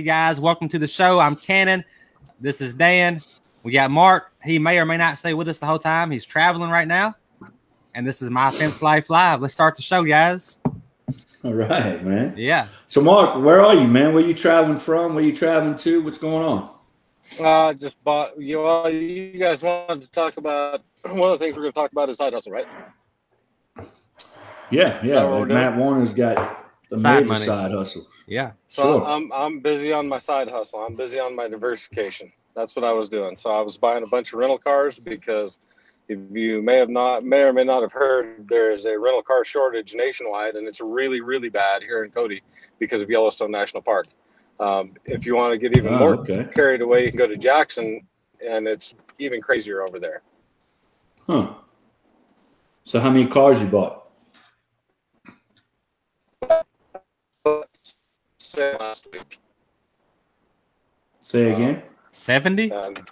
Hey guys, welcome to the show. I'm Cannon. This is Dan. We got Mark. He may or may not stay with us the whole time. He's traveling right now. And this is My Fence Life Live. Let's start the show, guys. All right, man. Yeah. So, Mark, where are you, man? Where you traveling from? Where you traveling to? What's going on? Uh, just bought you. All, you guys wanted to talk about one of the things we're going to talk about is side hustle, right? Yeah, yeah. that Like? Matt Warner's got the Side major money. side hustle. Yeah. So Sure. I'm I'm busy on my side hustle. I'm busy on my diversification. That's what I was doing. So I was buying a bunch of rental cars because if you may have not may or may not have heard, there is a rental car shortage nationwide, and it's really really bad here in Cody because of Yellowstone National Park. Um, if you want to get even Oh, more okay. carried away, you can go to Jackson, and it's even crazier over there. Huh. So, how many cars you bought? Say last week. Say Uh, again. 70? And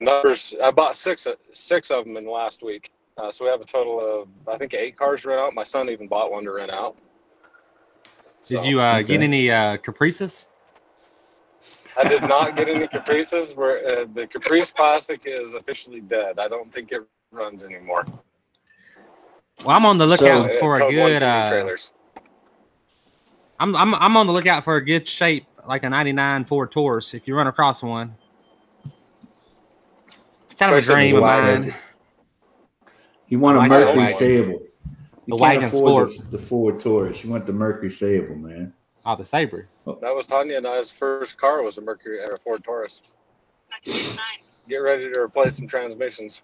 numbers, I bought six six of them in the last week. Uh, so we have a total of I think eight cars to rent out. My son even bought one to rent out. Did So, you uh, get any uh, Caprices? I did not get any Caprices. Where uh, the Caprice Classic is officially dead. I don't think it runs anymore. Well, I'm on the lookout It for a good. too Uh, trailers. I'm, I'm I'm on the lookout for a good shape, like a '99 Ford Taurus. If you run across one, it's kind of a dream of mine. You want a Like the Mercury wagon. Sable. You The can't wagon afford sport. The, the Ford Taurus. You want the Mercury Sable, man. Oh, the Sabre. That was Tanya and I's first car was a Mercury or a Ford Taurus. Get ready to replace some transmissions.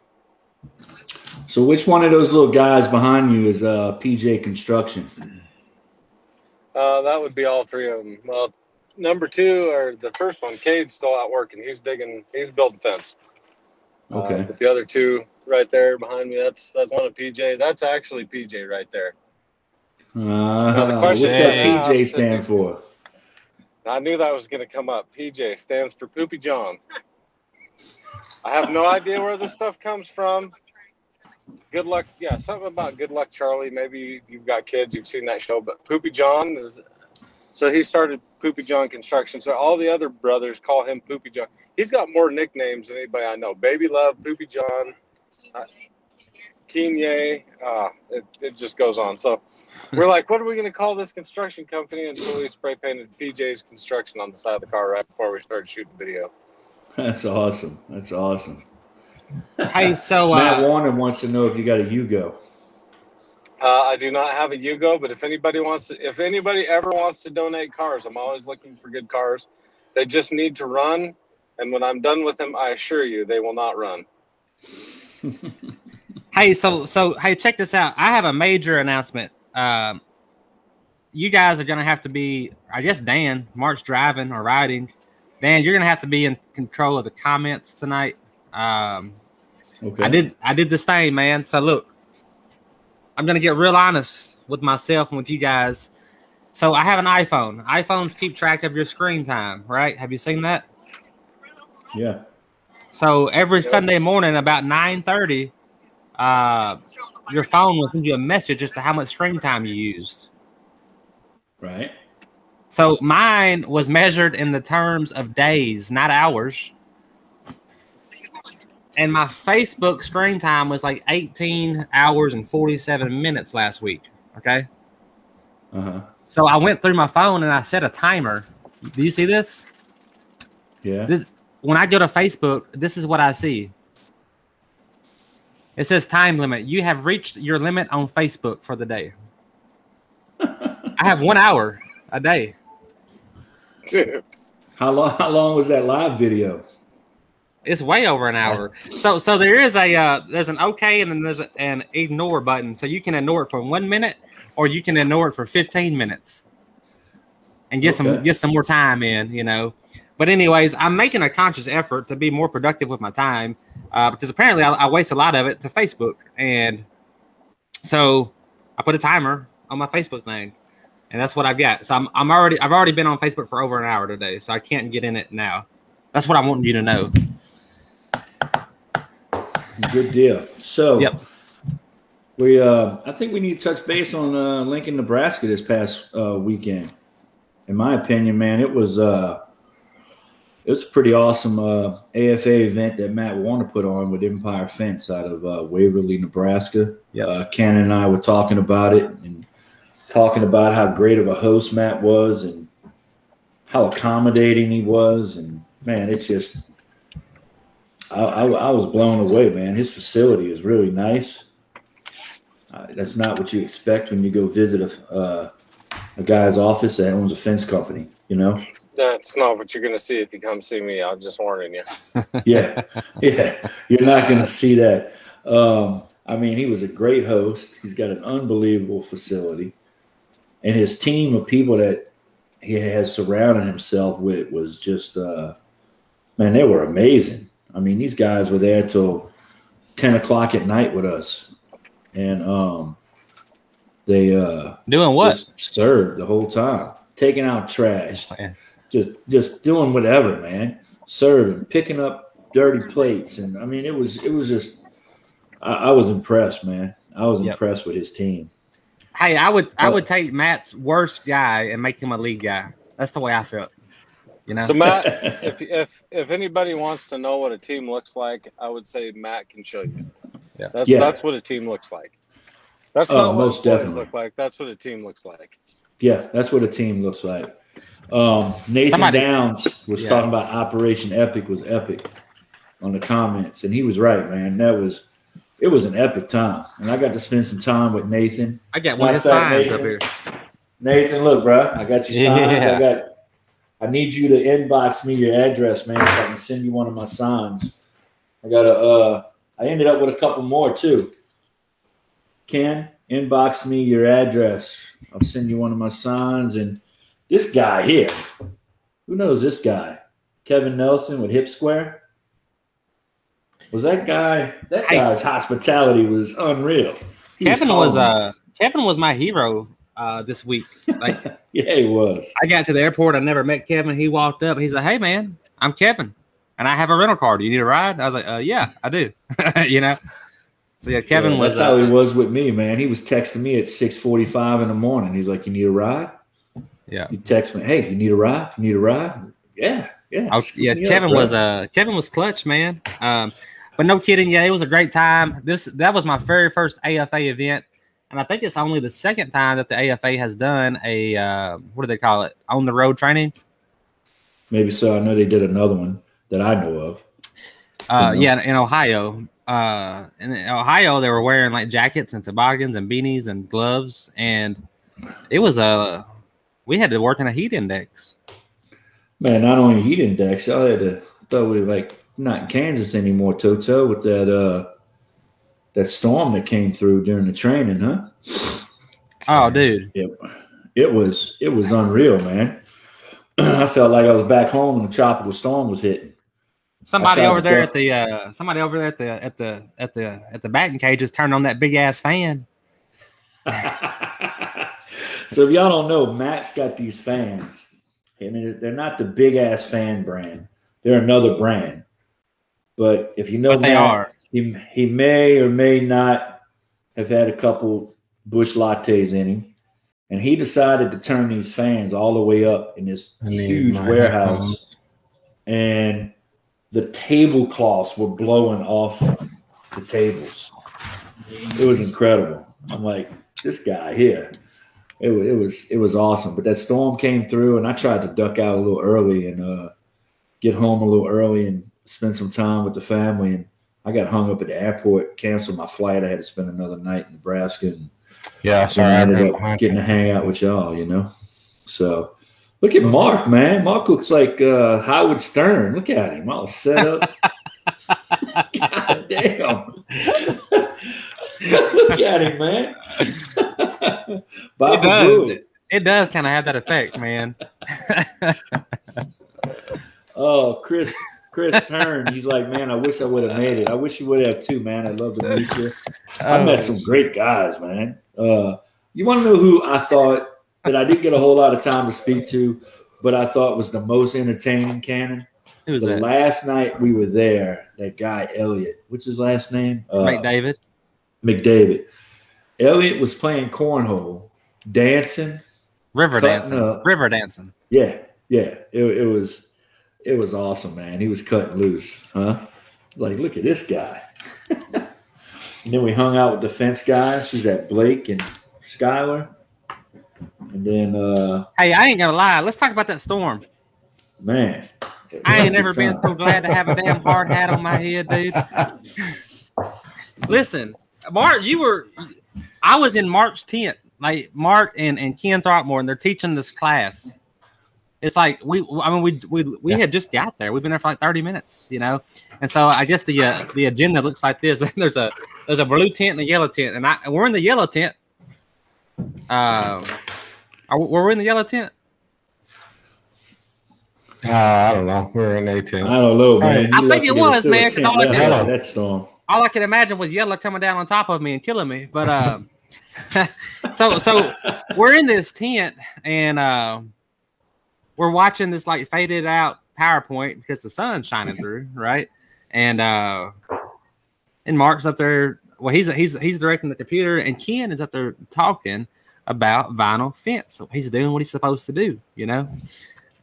So, which one of those little guys behind you is uh, PJ Construction? Uh, that would be all three of them. Well, number two or the first one, Cade's still out working. He's digging. He's building fence. Uh, Okay. but the other two right there behind me, that's that's one of PJ. That's actually PJ right there. Uh, the what's that PJ stand for? I knew that was going to come up. PJ stands for Poopy John. I have no idea where this stuff comes from. Good luck. Yeah, something about Good Luck Charlie. Maybe you've got kids, you've seen that show, but Poopy John is. So he started Poopy John Construction. So all the other brothers call him Poopy John. He's got more nicknames than anybody I know. Baby Love, Poopy John, uh. Uh, it, it just goes on. So we're like, what are we going to call this construction company? Until we spray painted PJ's Construction on the side of the car right before we started shooting video. That's awesome. That's awesome. Hey, so Matt uh, Warner wants to know if you got a Yugo. Uh, I do not have a Yugo, but if anybody wants to, if anybody ever wants to donate cars, I'm always looking for good cars. They just need to run, and when I'm done with them, I assure you, they will not run. hey, so so hey, check this out. I have a major announcement. Um, you guys are gonna have to be, I guess, Dan, Mark's driving or riding. Dan, you're gonna have to be in control of the comments tonight. Um, Okay. I did I did this thing, man. So look, I'm gonna get real honest with myself and with you guys. So I have an iPhone. iPhones keep track of your screen time, right? Have you seen that? Yeah. So every Sunday morning about 9:30, uh, your phone will send you a message as to how much screen time you used. Right. So mine was measured in the terms of days, not hours. And my Facebook screen time was like 18 hours and 47 minutes last week. Okay. Uh huh. So I went through my phone and I set a timer. Do you see this? Yeah. This when I go to Facebook, this is what I see. It says time limit. You have reached your limit on Facebook for the day. I have one hour a day. Dude, How long? How long was that live video? It's way over an hour. So so there is a uh, there's an okay and then there's a, an ignore button. So you can ignore it for one minute or you can ignore it for 15 minutes and get some get some more time in, you know. But anyways, I'm making a conscious effort to be more productive with my time uh, because apparently I, I waste a lot of it to Facebook, and so I put a timer on my Facebook thing, and that's what I've got. So I'm, I'm already I've already been on Facebook for over an hour today, so I can't get in it now. That's what I want you to know. Good deal. So, Yep. we uh, I think we need to touch base on uh, Lincoln, Nebraska this past uh, weekend. In my opinion, man, it was uh, it was a pretty awesome uh, AFA event that Matt Warner put on with Empire Fence out of uh, Waverly, Nebraska. Yep. Uh, Ken and I were talking about it and talking about how great of a host Matt was and how accommodating he was. And man, it's just, I, I, I was blown away, man. His facility is really nice. Uh, that's not what you expect when you go visit a, uh, a guy's office that owns a fence company, you know? That's not what you're gonna see if you come see me. I'm just warning you. yeah, yeah. You're not going to see that. Um, I mean, he was a great host. He's got an unbelievable facility, and his team of people that he has surrounded himself with was just, uh, man, they were amazing. I mean, these guys were there till ten o'clock at night with us, and um, they uh, Doing what? served the whole time, taking out trash, Yeah. just just doing whatever, man. Serving, picking up dirty plates, and I mean, it was it was just. I, I was impressed, man. I was Yep. impressed with his team. Hey, I would I Oh. would take Matt's worst guy and make him a lead guy. That's the way I felt. You know. So Matt, if if if anybody wants to know what a team looks like, I would say Matt can show you. Yeah. That's Yeah. that's what a team looks like. That's Oh, not what most employees definitely. look like. That's what a team looks like. yeah, that's what a team looks like. Um, Nathan Somebody- Downs was Yeah. talking about Operation Epic was epic on the comments, and he was right, man. That was it was an epic time, and I got to spend some time with Nathan. I got one of his Matter signs fact, up here. Nathan, look, bro, I got you signs. Yeah. I got. I need you to inbox me your address, man, so I can send you one of my signs. I got a. Uh, I ended up with a couple more too. Ken, inbox me your address. I'll send you one of my signs. And this guy here, who knows this guy? Kevin Nelson with Hip Square. Was that guy? That guy's hospitality was unreal. He Kevin was calm. uh Kevin was my hero uh this week. Like yeah, he was. I got to the airport, I never met Kevin. He walked up, he's like, Hey man, I'm Kevin. And I have a rental car. Do you need a ride? I was like, uh, yeah, I do. you know? So yeah, Kevin Yeah, was That's how uh, he was with me, man. He was texting me at six forty-five in the morning. He's like, "You need a ride?" Yeah. He text me, "Hey, you need a ride? You need a ride?" Yeah, yeah. Was, yeah, Kevin bro. was uh Kevin was clutch, man. Um, but no kidding, yeah, it was a great time. This that was my very first AFA event, and I think it's only the second time that the AFA has done a uh, what do they call it on the road training. Maybe so. I know they did another one that I know of. Uh, yeah, in Ohio. Uh, in Ohio, they were wearing like jackets and toboggans and beanies and gloves, and it was a we had to work in a heat index. Man, not only heat index, y'all had to thought we were like not in Kansas anymore, Toto, with that uh that storm that came through during the training, huh? Oh, dude, It, it was it was unreal, man. I felt like I was back home when the tropical storm was hitting. somebody over there at the uh, somebody over there at the at the at the at the batting cages turned on that big ass fan. so if y'all don't know, Matt's got these fans, and it- they're not the big ass fan brand. They're another brand. But if you know But they Matt, are. He he may or may not have had a couple Busch Lattes in him, and he decided to turn these fans all the way up in this I need huge warehouse, headphones. and the tablecloths were blowing off the tables. It was incredible. I'm like, this guy here. It was, it was it was awesome. But that storm came through, and I tried to duck out a little early and uh, get home a little early and spend some time with the family. And I got hung up at the airport, canceled my flight. I had to spend another night in Nebraska, and Yeah, so sorry. I ended up getting to hang out with y'all. You know, so. Look at Mark, man. Mark looks like uh, Howard Stern. Look at him, all set up. God damn. Look at him, man. It does. It, it does kind of have that effect, man. Oh, Chris, Chris Hearn. He's like, man, I wish I would have made it. I wish you would have too, man. I'd love to meet you. I Oh, met some great guys, man. Uh, you want to know who I thought that I didn't get a whole lot of time to speak to, but I thought was the most entertaining Cannon? was the that? last night we were there, that guy Elliot, what's his last name? Uh, McDavid. McDavid. Elliot was playing cornhole, dancing. River dancing. up. River dancing. Yeah, yeah. It, it was it was awesome, man. He was cutting loose, huh? It's like, look at this guy. and then we hung out with defense guys. Who's that? Blake and Skylar. And then, uh, Hey, I ain't gonna lie. Let's talk about that storm. man, I ain't never been so glad to have a damn hard hat on my head, dude. Listen, Mark, you were. I was in March 10th. like Mark and and Ken Throckmorton. They're teaching this class. It's like we. I mean, we we we had just got there. We've been there for like thirty minutes, you know. And so I guess the uh, the agenda looks like this. there's a there's a blue tent and a yellow tent, and I and we're in the yellow tent. Uh, are, we- were we in the yellow tent? Uh, I don't know. We're in a tent. I don't know, man. I You think it was, still a man, 'cause tent all I left did- that storm. all I could imagine was yellow coming down on top of me and killing me. But uh, so so we're in this tent and uh, we're watching this like faded out PowerPoint because the sun's shining through, right? And uh, and Mark's up there. Well, he's he's he's directing the computer, and Ken is up there talking about vinyl fence. So he's doing what he's supposed to do, you know.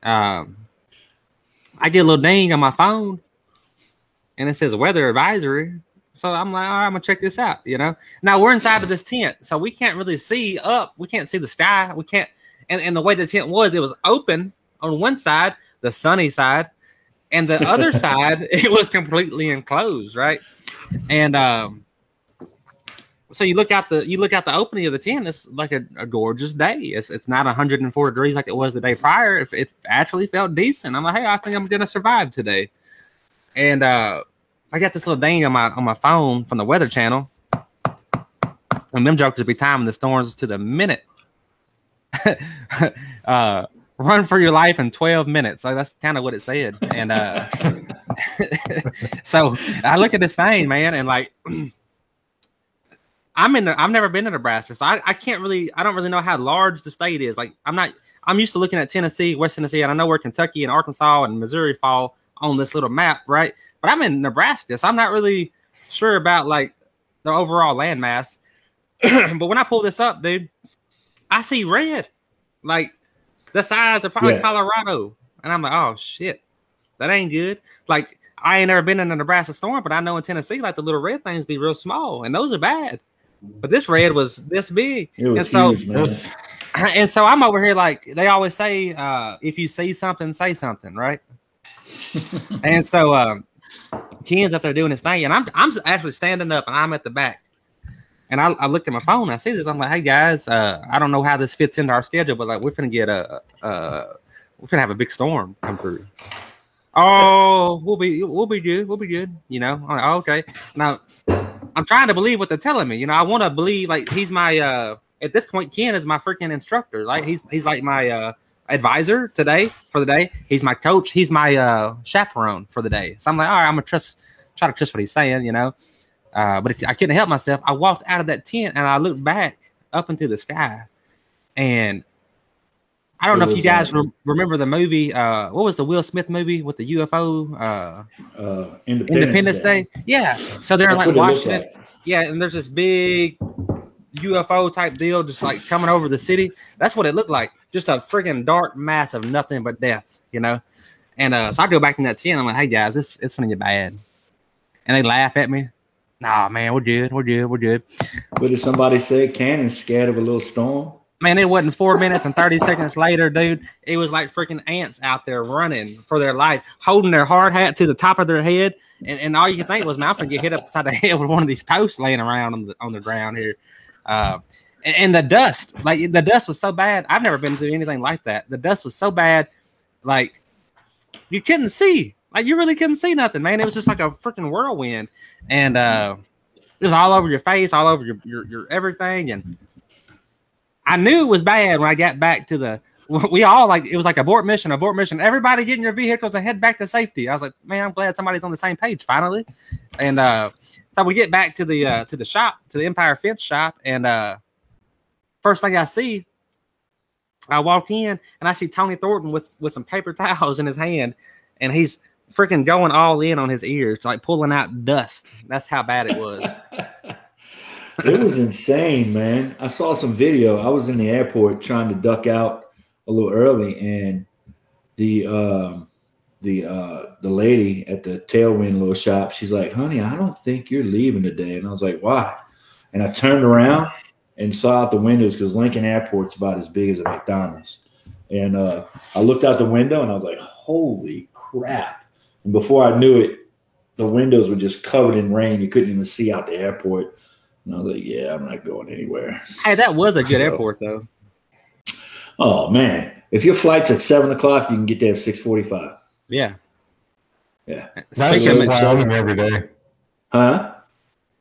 Um, I get a little ding on my phone, and it says weather advisory. So I'm like, all right, I'm gonna check this out. You know, now we're inside of this tent, so we can't really see up. We can't see the sky. We can't. And, and the way the tent was, it was open on one side, the sunny side, and the other side, it was completely enclosed, right? And um, so you look out the you look out the opening of the tent. It's like a, a gorgeous day. It's it's not 104 degrees like it was the day prior. It, it actually felt decent. I'm like, hey, I think I'm gonna survive today. And uh, I got this little thing on my on my phone from the Weather Channel, and them jokers be timing the storms to the minute. uh, run for your life in 12 minutes. Like that's kind of what it said. And uh, so I look at this thing, man, and like I'm in. The, I've never been to Nebraska, so I, I can't really. I don't really know how large the state is. Like I'm not. I'm used to looking at Tennessee, West Tennessee, and I know where Kentucky and Arkansas and Missouri fall on this little map, right? But I'm in Nebraska, so I'm not really sure about like the overall landmass. but when I pull this up, dude, I see red, like the size of probably Yeah. Colorado, and I'm like, oh shit, that ain't good. Like I ain't never been in a Nebraska storm, but I know in Tennessee, like the little red things be real small, and those are bad. But this red was this big, was and so huge. Was- and so I'm over here like they always say, uh, if you see something, say something, right? and so um, Ken's up there doing his thing, and I'm I'm actually standing up, and I'm at the back, and I, I look at my phone, I see this, I'm like, hey guys, uh, I don't know how this fits into our schedule, but like we're gonna get a, we're gonna have a big storm come through. Oh, we'll be we'll be good, we'll be good, you know. Like, oh, okay, now I'm trying to believe what they're telling me. You know, I want to believe like he's my uh at this point Ken is my freaking instructor. Like he's he's like my uh advisor today for the day. He's my coach. He's my uh chaperone for the day. So I'm like, all right, I'm gonna trust try to trust what he's saying, you know. Uh, but I couldn't help myself. I walked out of that tent and I looked back up into the sky, and I don't It know if you guys re- remember the movie. Uh, what was the Will Smith movie with the UFO? Uh, uh, Independence, Independence Day. Yeah. So they're That's like watching it. like. Yeah, and there's this big UFO type deal just like coming over the city. That's what it looked like. Just a freaking dark mass of nothing but death, you know? And uh, so I go back in that tent. I'm like, hey guys, this it's gonna get bad. And they laugh at me. Nah, man, we're good. We're good. We're good. What did somebody say? Cannon's scared of a little storm. Man, it wasn't four minutes and 30 seconds later, dude. It was like freaking ants out there running for their life, holding their hard hat to the top of their head. And, and all you could think was, man, I'm gonna get hit upside the head with one of these posts laying around on the on the ground here. Uh, and, and the dust, like the dust was so bad. I've never been through anything like that. The dust was so bad, like you couldn't see. You really couldn't see nothing, man. It was just like a freaking whirlwind. And uh it was all over your face, all over your your, your everything. And I knew it was bad when I got back to the. We all like it was like abort mission, abort mission. Everybody get in your vehicles and head back to safety. I was like, man, I'm glad somebody's on the same page finally. And uh, so we get back to the uh, to the shop, to the Empire Fence shop, and uh, first thing I see, I walk in and I see Tony Thornton with with some paper towels in his hand, and he's freaking going all in on his ears, like pulling out dust. That's how bad it was. it was insane, man. I saw some video. I was in the airport trying to duck out a little early, and the um, the uh, the lady at the Tailwind little shop. She's like, "Honey, I don't think you're leaving today." And I was like, "Why?" And I turned around and saw out the windows because Lincoln Airport's about as big as a McDonald's. And uh, I looked out the window and I was like, "Holy crap!" And before I knew it, the windows were just covered in rain. You couldn't even see out the airport. And I was like, "Yeah, I'm not going anywhere." Hey, that was a good So- airport though. Oh man, if your flight's at seven o'clock, you can get there at six forty-five. Yeah. Yeah. That's Speaking just of- Wyoming every day. Huh?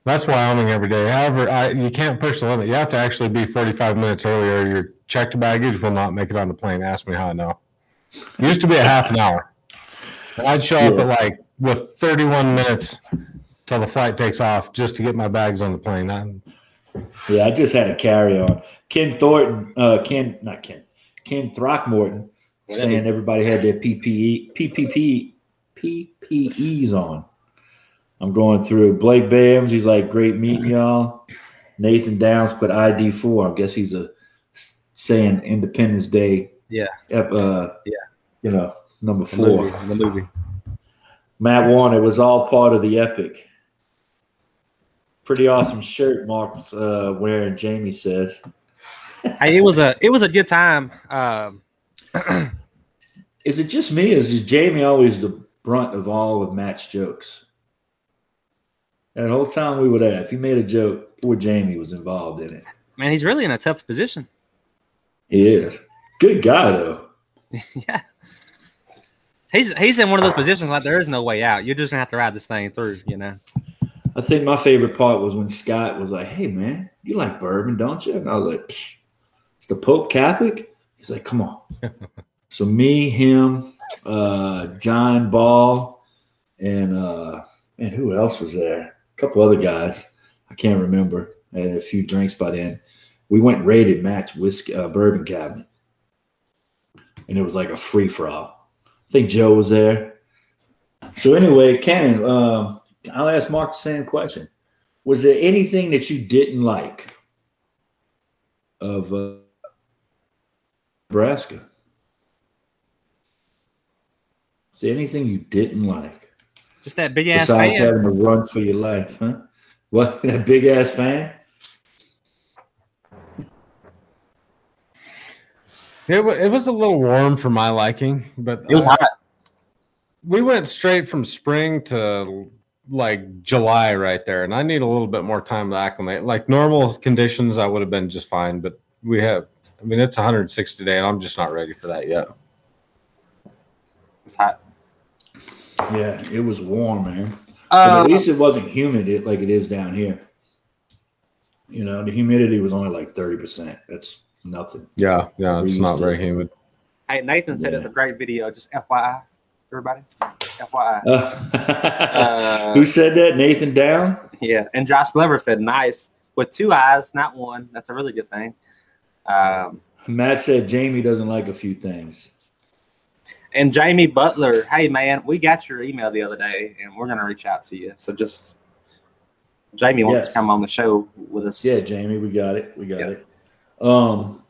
That's Wyoming every day. However, I, you can't push the limit. You have to actually be 45 minutes earlier. Your checked baggage will not make it on the plane. Ask me how I know. It used to be a half an hour. And I'd show up at like with 31 minutes till the flight takes off just to get my bags on the plane. I'm, Yeah, I just had a carry on. Ken Thornton, uh, Ken, not Ken, Ken Throckmorton saying everybody had their PPE, PPP, PPEs on. I'm going through Blake Bams. He's like, great meeting y'all. Nathan Downs put ID four. I guess he's a saying Independence Day. Yeah. Uh, Yeah. You know, number The four. movie. The movie. Matt Warner was all part of the epic. Pretty awesome shirt Mark's uh, wearing, Jamie says. Hey, it was a it was a good time. Um, Is it just me? Or is Jamie always the brunt of all of Matt's jokes? That whole time we were there, if he made a joke, poor Jamie was involved in it. man, he's really in a tough position. He is. Good guy, though. yeah. He's he's in one of those positions like there is no way out. You're just gonna have to ride this thing through, you know. I think my favorite part was when Scott was like, hey, man, you like bourbon, don't you? And I was like, Psh, is the Pope Catholic? He's like, come on. so me, him, uh, John Ball, and uh, man, who else was there? A couple other guys. I can't remember. I had a few drinks by then. We went and raided Matt's whiskey uh, bourbon cabinet, and it was like a free for all. I think Joe was there. So anyway, Cannon, um, I'll ask Mark the same question. Was there anything that you didn't like of uh, Nebraska? Is there anything you didn't like Just that big ass besides fan. having to run for your life? Huh? What that big ass fan? It, wa- it was a little warm for my liking, but It was I- hot. we went straight from spring to like July right there, and I need a little bit more time to acclimate. Like normal conditions, I would have been just fine, but we have. I mean, it's 160 today, and I'm just not ready for that yet. It's hot. Yeah, it was warm, man. Uh, at least it wasn't humid like it is down here. You know, the humidity was only like thirty percent. That's nothing. Yeah, yeah, it's not very it. humid. hey, Nathan said it's a great video. Just FYI, everybody. FYI. Uh, Who said that? Nathan Down? Yeah, and Josh Glover said nice with two eyes, not one. That's a really good thing. Um, Matt said Jamie doesn't like a few things. and Jamie Butler, hey man, we got your email the other day, and we're gonna reach out to you. So just Jamie wants Yes. to come on the show with us. Yeah, Jamie, we got it. We got Yeah. it. Um,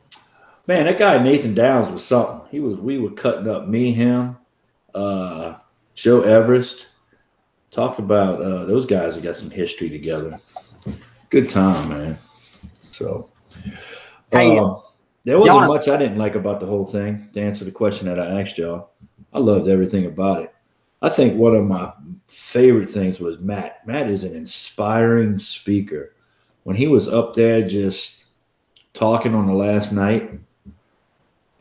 man, that guy Nathan Downs was something. He was. We were cutting up me, him, uh, Joe Everest. Talk about uh, those guys that got some history together. Good time, man. So, Hey, um, there wasn't y'all- much I didn't like about the whole thing. To answer the question that I asked y'all, I loved everything about it. I think one of my favorite things was Matt. Matt is an inspiring speaker. When he was up there just talking on the last night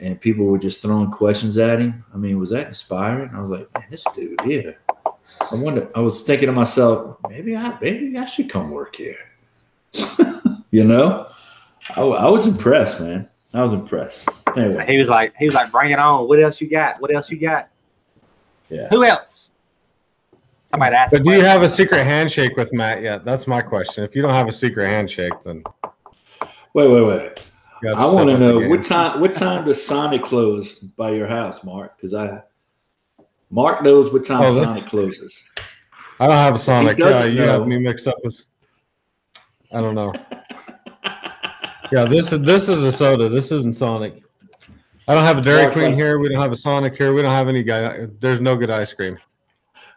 and people were just throwing questions at him, I mean, was that inspiring? I was like, man, this dude here. I wonder, I was thinking to myself, maybe I maybe I should come work here. you know? I, I was impressed, man. I was impressed. Anyway, He was like, he was like, bring it on. What else you got? What else you got? yeah. Who else? Somebody asked. But do you have a secret handshake with Matt yet? That's my question. If you don't have a secret handshake, then Wait, wait, wait. I want to know game. what time. What time does Sonic close by your house, Mark? Because I, Mark knows what time Oh, Sonic closes. I don't have a Sonic. Yeah, you know- have me mixed up with. I don't know. Yeah, this is this is a soda. This isn't Sonic. I don't have a Dairy Mark's Queen like- here. We don't have a Sonic here. We don't have any guy. There's no good ice cream.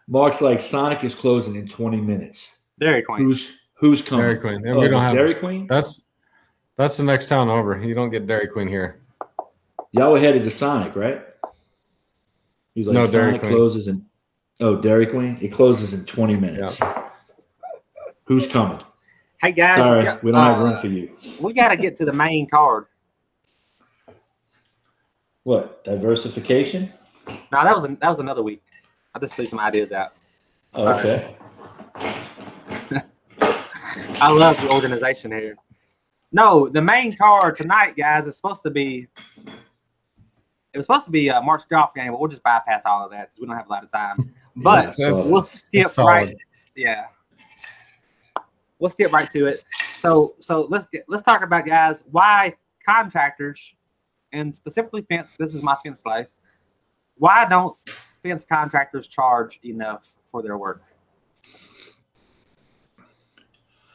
Mark's like Sonic is closing in 20 minutes. Dairy Queen. Who's who's coming? Dairy Queen. And Oh, we don't have Dairy Queen. That's that's the next town over. You don't get Dairy Queen here. Y'all were headed to Sonic, right? He's like No, Dairy Sonic Queen. closes in. Oh, Dairy Queen. It closes in 20 minutes. Who's coming? Hey guys, Sorry, yeah, we don't have uh, room for you. we got to get to the main card. What diversification? No, that was that was another week. I just threw some ideas out. Oh, okay. I love the organization here. No, the main card tonight, guys, is supposed to be. It was supposed to be a Mark's golf game, but we'll just bypass all of that because we don't have a lot of time. But Yeah, we'll skip That's solid. right. Yeah, we'll skip right to it. So, so let's get let's talk about guys why contractors, and specifically fence. This is my fence life. Why don't fence contractors charge enough for their work?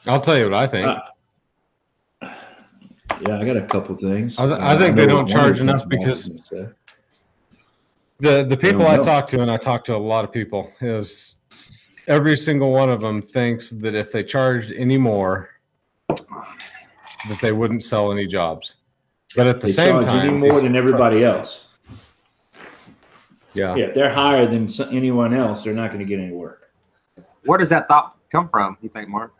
I'll tell you what I think. Uh, Yeah, I got a couple things. I th- I uh, think know they don't charge enough because- was gonna say. The the people don't I talk to, and I talk to a lot of people, is every single one of them thinks that if they charged any more, that they wouldn't sell any jobs. But at the they same charge time, any more than everybody else. yeah, Yeah, if they're higher than anyone else, they're not going to get any work. Where does that thought come from? You think, Mark?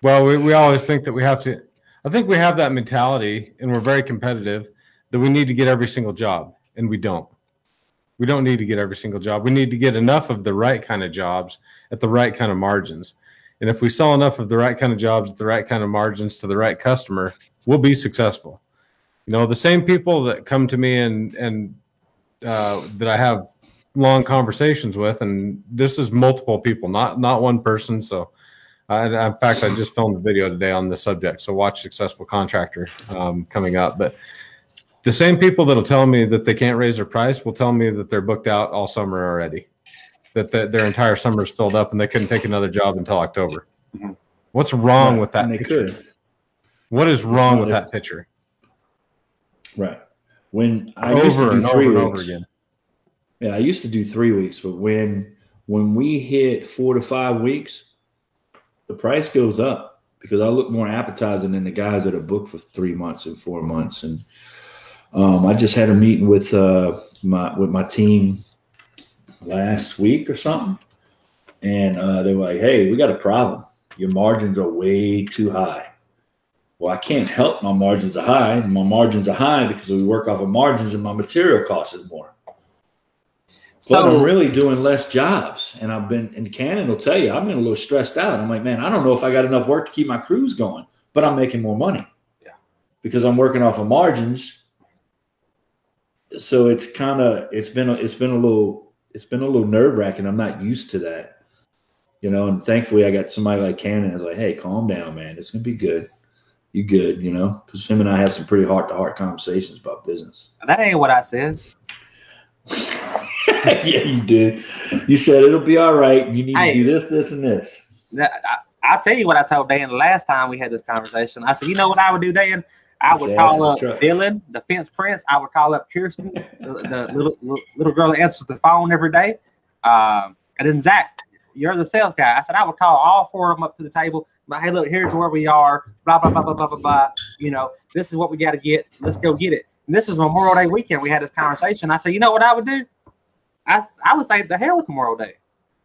Well, we, we always think that we have to. I think we have that mentality, and we're very competitive that we need to get every single job, and we don't. We don't need to get every single job. We need to get enough of the right kind of jobs at the right kind of margins. And if we sell enough of the right kind of jobs at the right kind of margins to the right customer, we'll be successful. You know, the same people that come to me and and uh, that I have long conversations with, and this is multiple people, not not one person. So I, in fact, I just filmed a video today on this subject. So watch Successful Contractor um, coming up. But the same people that'll tell me that they can't raise their price will tell me that they're booked out all summer already, that the, their entire summer is filled up and they couldn't take another job until October. Mhm. What's wrong Right, with that? and they picture? could. What is wrong with that picture? Right. When I used to do and over three and weeks, over again. Yeah, I used to do three weeks, but when when we hit four to five weeks, the price goes up because I look more appetizing than the guys that are booked for three months and four months. And um, I just had a meeting with uh, my with my team last week or something, and uh, they were like, "Hey, we got a problem. Your margins are way too high." Well, I can't help my margins are high. My margins are high because we work off of margins and my material cost is more but I'm really doing less jobs. And I've been, and Cannon will tell you, I've been a little stressed out. I'm like, man, I don't know if I got enough work to keep my crews going, but I'm making more money. Yeah. Because I'm working off of margins. So it's kind of, it's been, a, it's been a little, it's been a little nerve wracking. I'm not used to that, you know, and thankfully I got somebody like Cannon is like, Hey, calm down, man. It's going to be good. You good, you know, because him and I have some pretty heart to heart conversations about business. that ain't what I said. yeah, you did. You said it'll be all right. You need Hey. to do this, this, and this. I, I'll tell you what I told Dan the last time we had this conversation. I said, you know what I would do, Dan? I would Jazz call up truck. Dylan, the fence prince. I would call up Kirsten, the, the little, little little girl that answers the phone every day. Um, and then Zach, you're the sales guy. I said I would call all four of them up to the table. But hey, look, here's where we are. Blah blah blah blah blah blah blah. You know, this is what we got to get. Let's go get it. And this was Memorial Day weekend. We had this conversation. I said, you know what I would do? I I would say the hell with Memorial Day.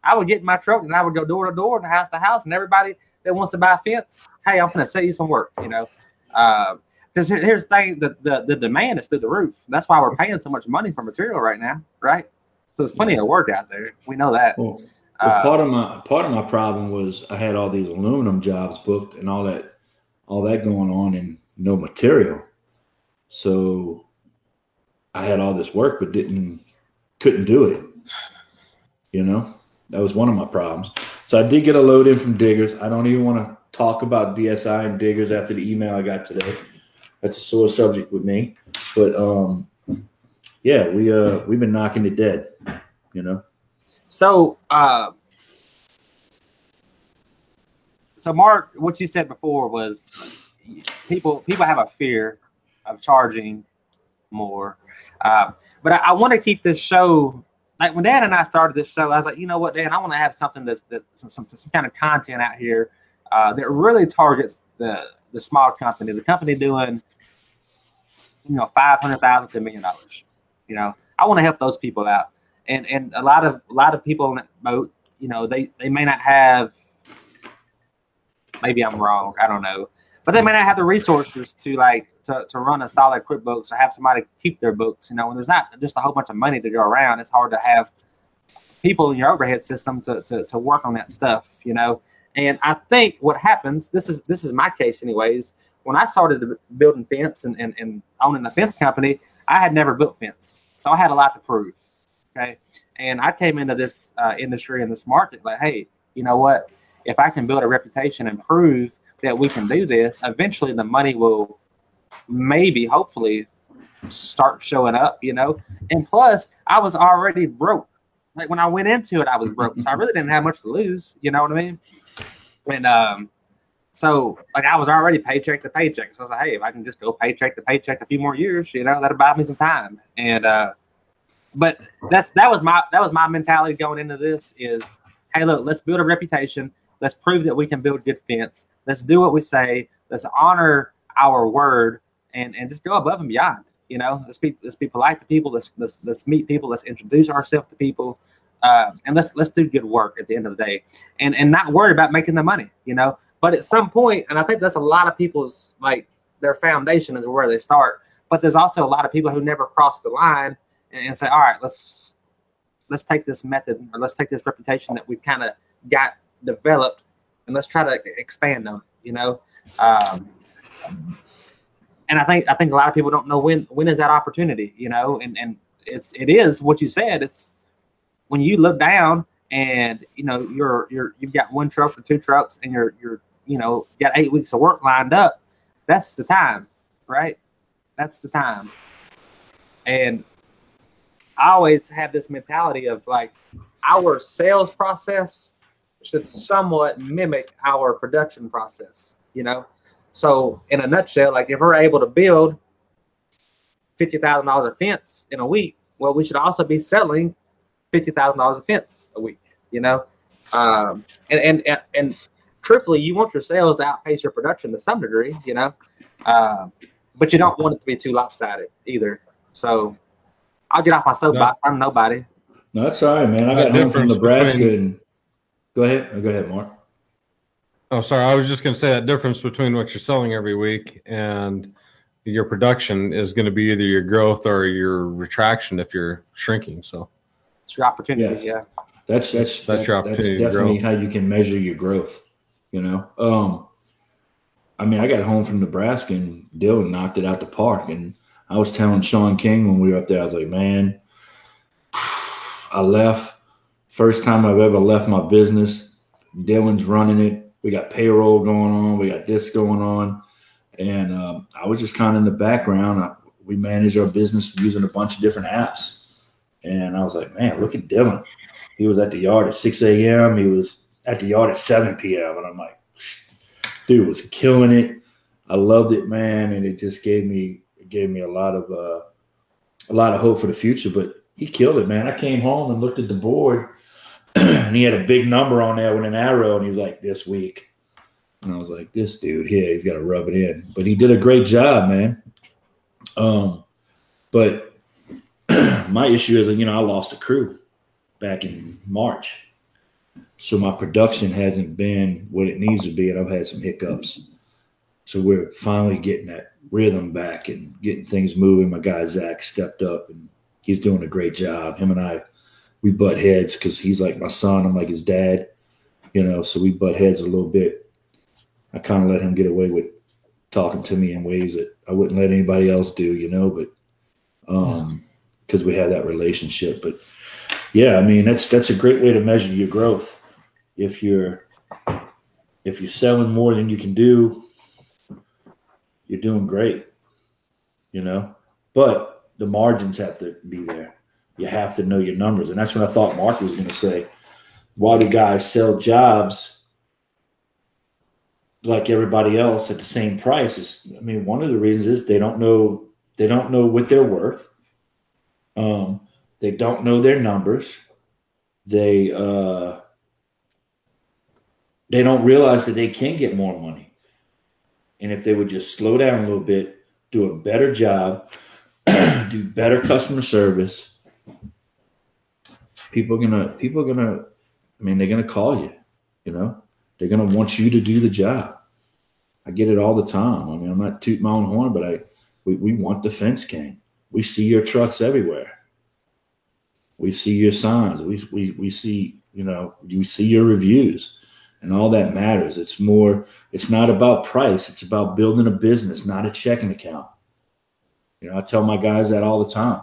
I would get in my truck and I would go door to door and house to house, and everybody that wants to buy a fence, hey, I'm going to sell you some work. You know, because here's the thing: the, the the demand is through the roof. That's why we're paying so much money for material right now, right? So there's plenty of work out there. We know that. Well, Uh, part of my part of my problem was I had all these aluminum jobs booked and all that, all that going on, and no material. So I had all this work, but didn't couldn't do it. You know, that was one of my problems. So I did get a load in from Diggers. I don't even want to talk about DSI and Diggers after the email I got today. That's a sore subject with me. But um, yeah, we uh we've been knocking it dead. You know. So, uh, so Mark, what you said before was people people have a fear of charging more. Uh, but I, I want to keep this show like when Dan and I started this show. I was like, you know what, Dan, I want to have something that's that some, some some kind of content out here uh, that really targets the the small company, the company doing you know five hundred thousand to a million dollars. You know, I want to help those people out, and and a lot of a lot of people in that boat, you know, they they may not have. Maybe I'm wrong. I don't know, but they may not have the resources to like to, to run a solid QuickBooks or have somebody keep their books. You know, when there's not just a whole bunch of money to go around, it's hard to have people in your overhead system to, to, to work on that stuff. You know, and I think what happens, this is this is my case anyways. When I started building fence and, and, and owning the fence company, I had never built fence. So I had a lot to prove. Okay. And I came into this uh, industry and this market like, hey, you know what? If I can build a reputation and prove that we can do this, eventually the money will maybe, hopefully, start showing up, you know? And plus, I was already broke. Like when I went into it, I was broke. So I really didn't have much to lose. You know what I mean? And um, so like I was already paycheck to paycheck. So I was like, hey, if I can just go paycheck to paycheck a few more years, you know, that'll buy me some time. And uh, but that's that was my that was my mentality going into this is, hey, look, let's build a reputation. Let's prove that we can build good fence. Let's do what we say. Let's honor our word and and just go above and beyond. You know, let's be let's be polite to people. Let's let's let's meet people. Let's introduce ourselves to people, uh, and let's let's do good work at the end of the day, and and not worry about making the money. You know, but at some point, and I think that's a lot of people's like their foundation is where they start. But there's also a lot of people who never cross the line and, and say, all right, let's let's take this method or let's take this reputation that we've kind of got developed and let's try to expand on. You know. Um, and I think I think a lot of people don't know when when is that opportunity, you know, and and it's it is what you said. It's when you look down and you know you're you're you've got one truck or two trucks and you're you're you know got eight weeks of work lined up. That's the time, right? That's the time. And I always have this mentality of like our sales process should somewhat mimic our production process, you know so, in a nutshell, like if we're able to build fifty thousand dollars a fence in a week, well, we should also be selling fifty thousand dollars a fence a week. You know, um, and, and and and truthfully, you want your sales to outpace your production to some degree. You know, uh, but you don't want it to be too lopsided either. So, I'll get off my soapbox. No. I'm nobody. No, that's all right, man. I got home from Nebraska. Between... And... Go ahead. Oh, go ahead, Mark. Oh, sorry. I was just going to say that difference between what you're selling every week and your production is going to be either your growth or your retraction if you're shrinking. So it's your opportunity. Yes. Yeah. That's that's that's that, your opportunity. That's definitely how you can measure your growth. You know, um, I mean, I got home from Nebraska and Dylan knocked it out the park, and I was telling Sean King when we were up there, I was like, man, I left first time I've ever left my business. Dylan's running it we got payroll going on, we got this going on, and um, I was just kind of in the background. I, we manage our business using a bunch of different apps, and I was like, man, look at Dylan. He was at the yard at 6 a.m. He was at the yard at 7 p.m. And I'm like, dude was killing it. I loved it, man, and it just gave me gave me a lot of uh, a lot of hope for the future. But he killed it, man. I came home and looked at the board and he had a big number on there with an arrow, and he's like, "This week," and I was like, "This dude here, he's got to rub it in." But he did a great job, man. Um, but my issue is, you know, I lost a crew back in March, so my production hasn't been what it needs to be, and I've had some hiccups. So we're finally getting that rhythm back and getting things moving. My guy Zach stepped up, and he's doing a great job. Him and I we butt heads because he's like my son. I'm like his dad, you know. So we butt heads a little bit. I kind of let him get away with talking to me in ways that I wouldn't let anybody else do, you know. But um, because we have that relationship. But yeah, I mean that's that's a great way to measure your growth. If you're if you're selling more than you can do, you're doing great, you know. But the margins have to be there you have to know your numbers. And that's what I thought Mark was going to say. Why do guys sell jobs like everybody else at the same price? Is, I mean, one of the reasons is they don't know they don't know what they're worth. Um, they don't know their numbers. They uh, they don't realize that they can get more money. And if they would just slow down a little bit, do a better job, do better customer service, people are gonna people are gonna I mean they're gonna call you, you know? They're gonna want you to do the job. I get it all the time. I mean, I'm not toot my own horn, but I we, we want the fence king. We see your trucks everywhere. We see your signs. We, we, we see, you know, we see your reviews and all that matters. It's more, it's not about price. It's about building a business, not a checking account. You know, I tell my guys that all the time.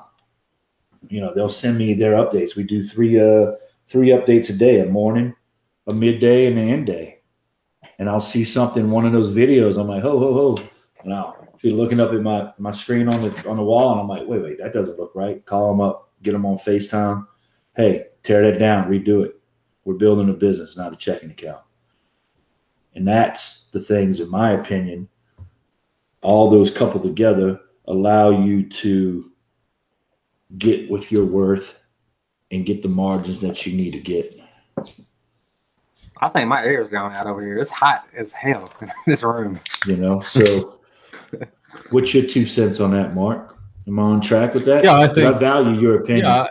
You know, they'll send me their updates. We do three, uh, three updates a day, a morning, a midday, and an end day. And I'll see something one of those videos. I'm like, ho, ho, ho. And I'll be looking up at my, my screen on the on the wall, and I'm like, wait, wait, that doesn't look right. Call them up, get them on FaceTime. Hey, tear that down, redo it. We're building a business, not a checking account. And that's the things, in my opinion, all those coupled together allow you to get with your worth and get the margins that you need to get. I think my ear's going out over here. It's hot as hell in this room. You know, so what's your two cents on that, Mark? Am I on track with that? Yeah, I 'Cause think- I value your opinion. Yeah,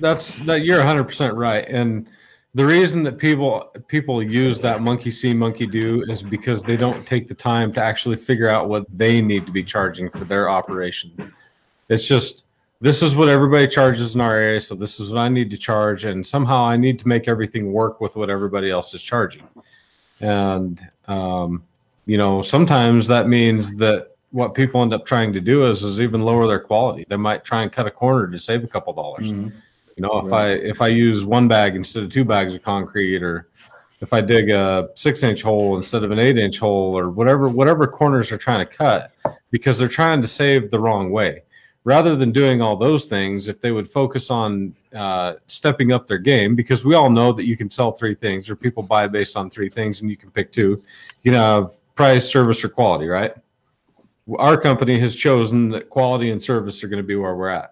that's that. You're 100 percent right, and the reason that people people use that monkey see monkey do is because they don't take the time to actually figure out what they need to be charging for their operation. It's just this is what everybody charges in our area, so this is what I need to charge, and somehow I need to make everything work with what everybody else is charging. And um, you know, sometimes that means that what people end up trying to do is is even lower their quality. They might try and cut a corner to save a couple dollars. Mhm. You know, if I if I use one bag instead of two bags of concrete, or if I dig a six inch hole instead of an eight inch hole, or whatever whatever corners they're trying to cut, because they're trying to save the wrong way. Rather than doing all those things, if they would focus on uh, stepping up their game, because we all know that you can sell three things, or people buy based on three things, and you can pick two. You can have price, service, or quality, right? Our company has chosen that quality and service are going to be where we're at.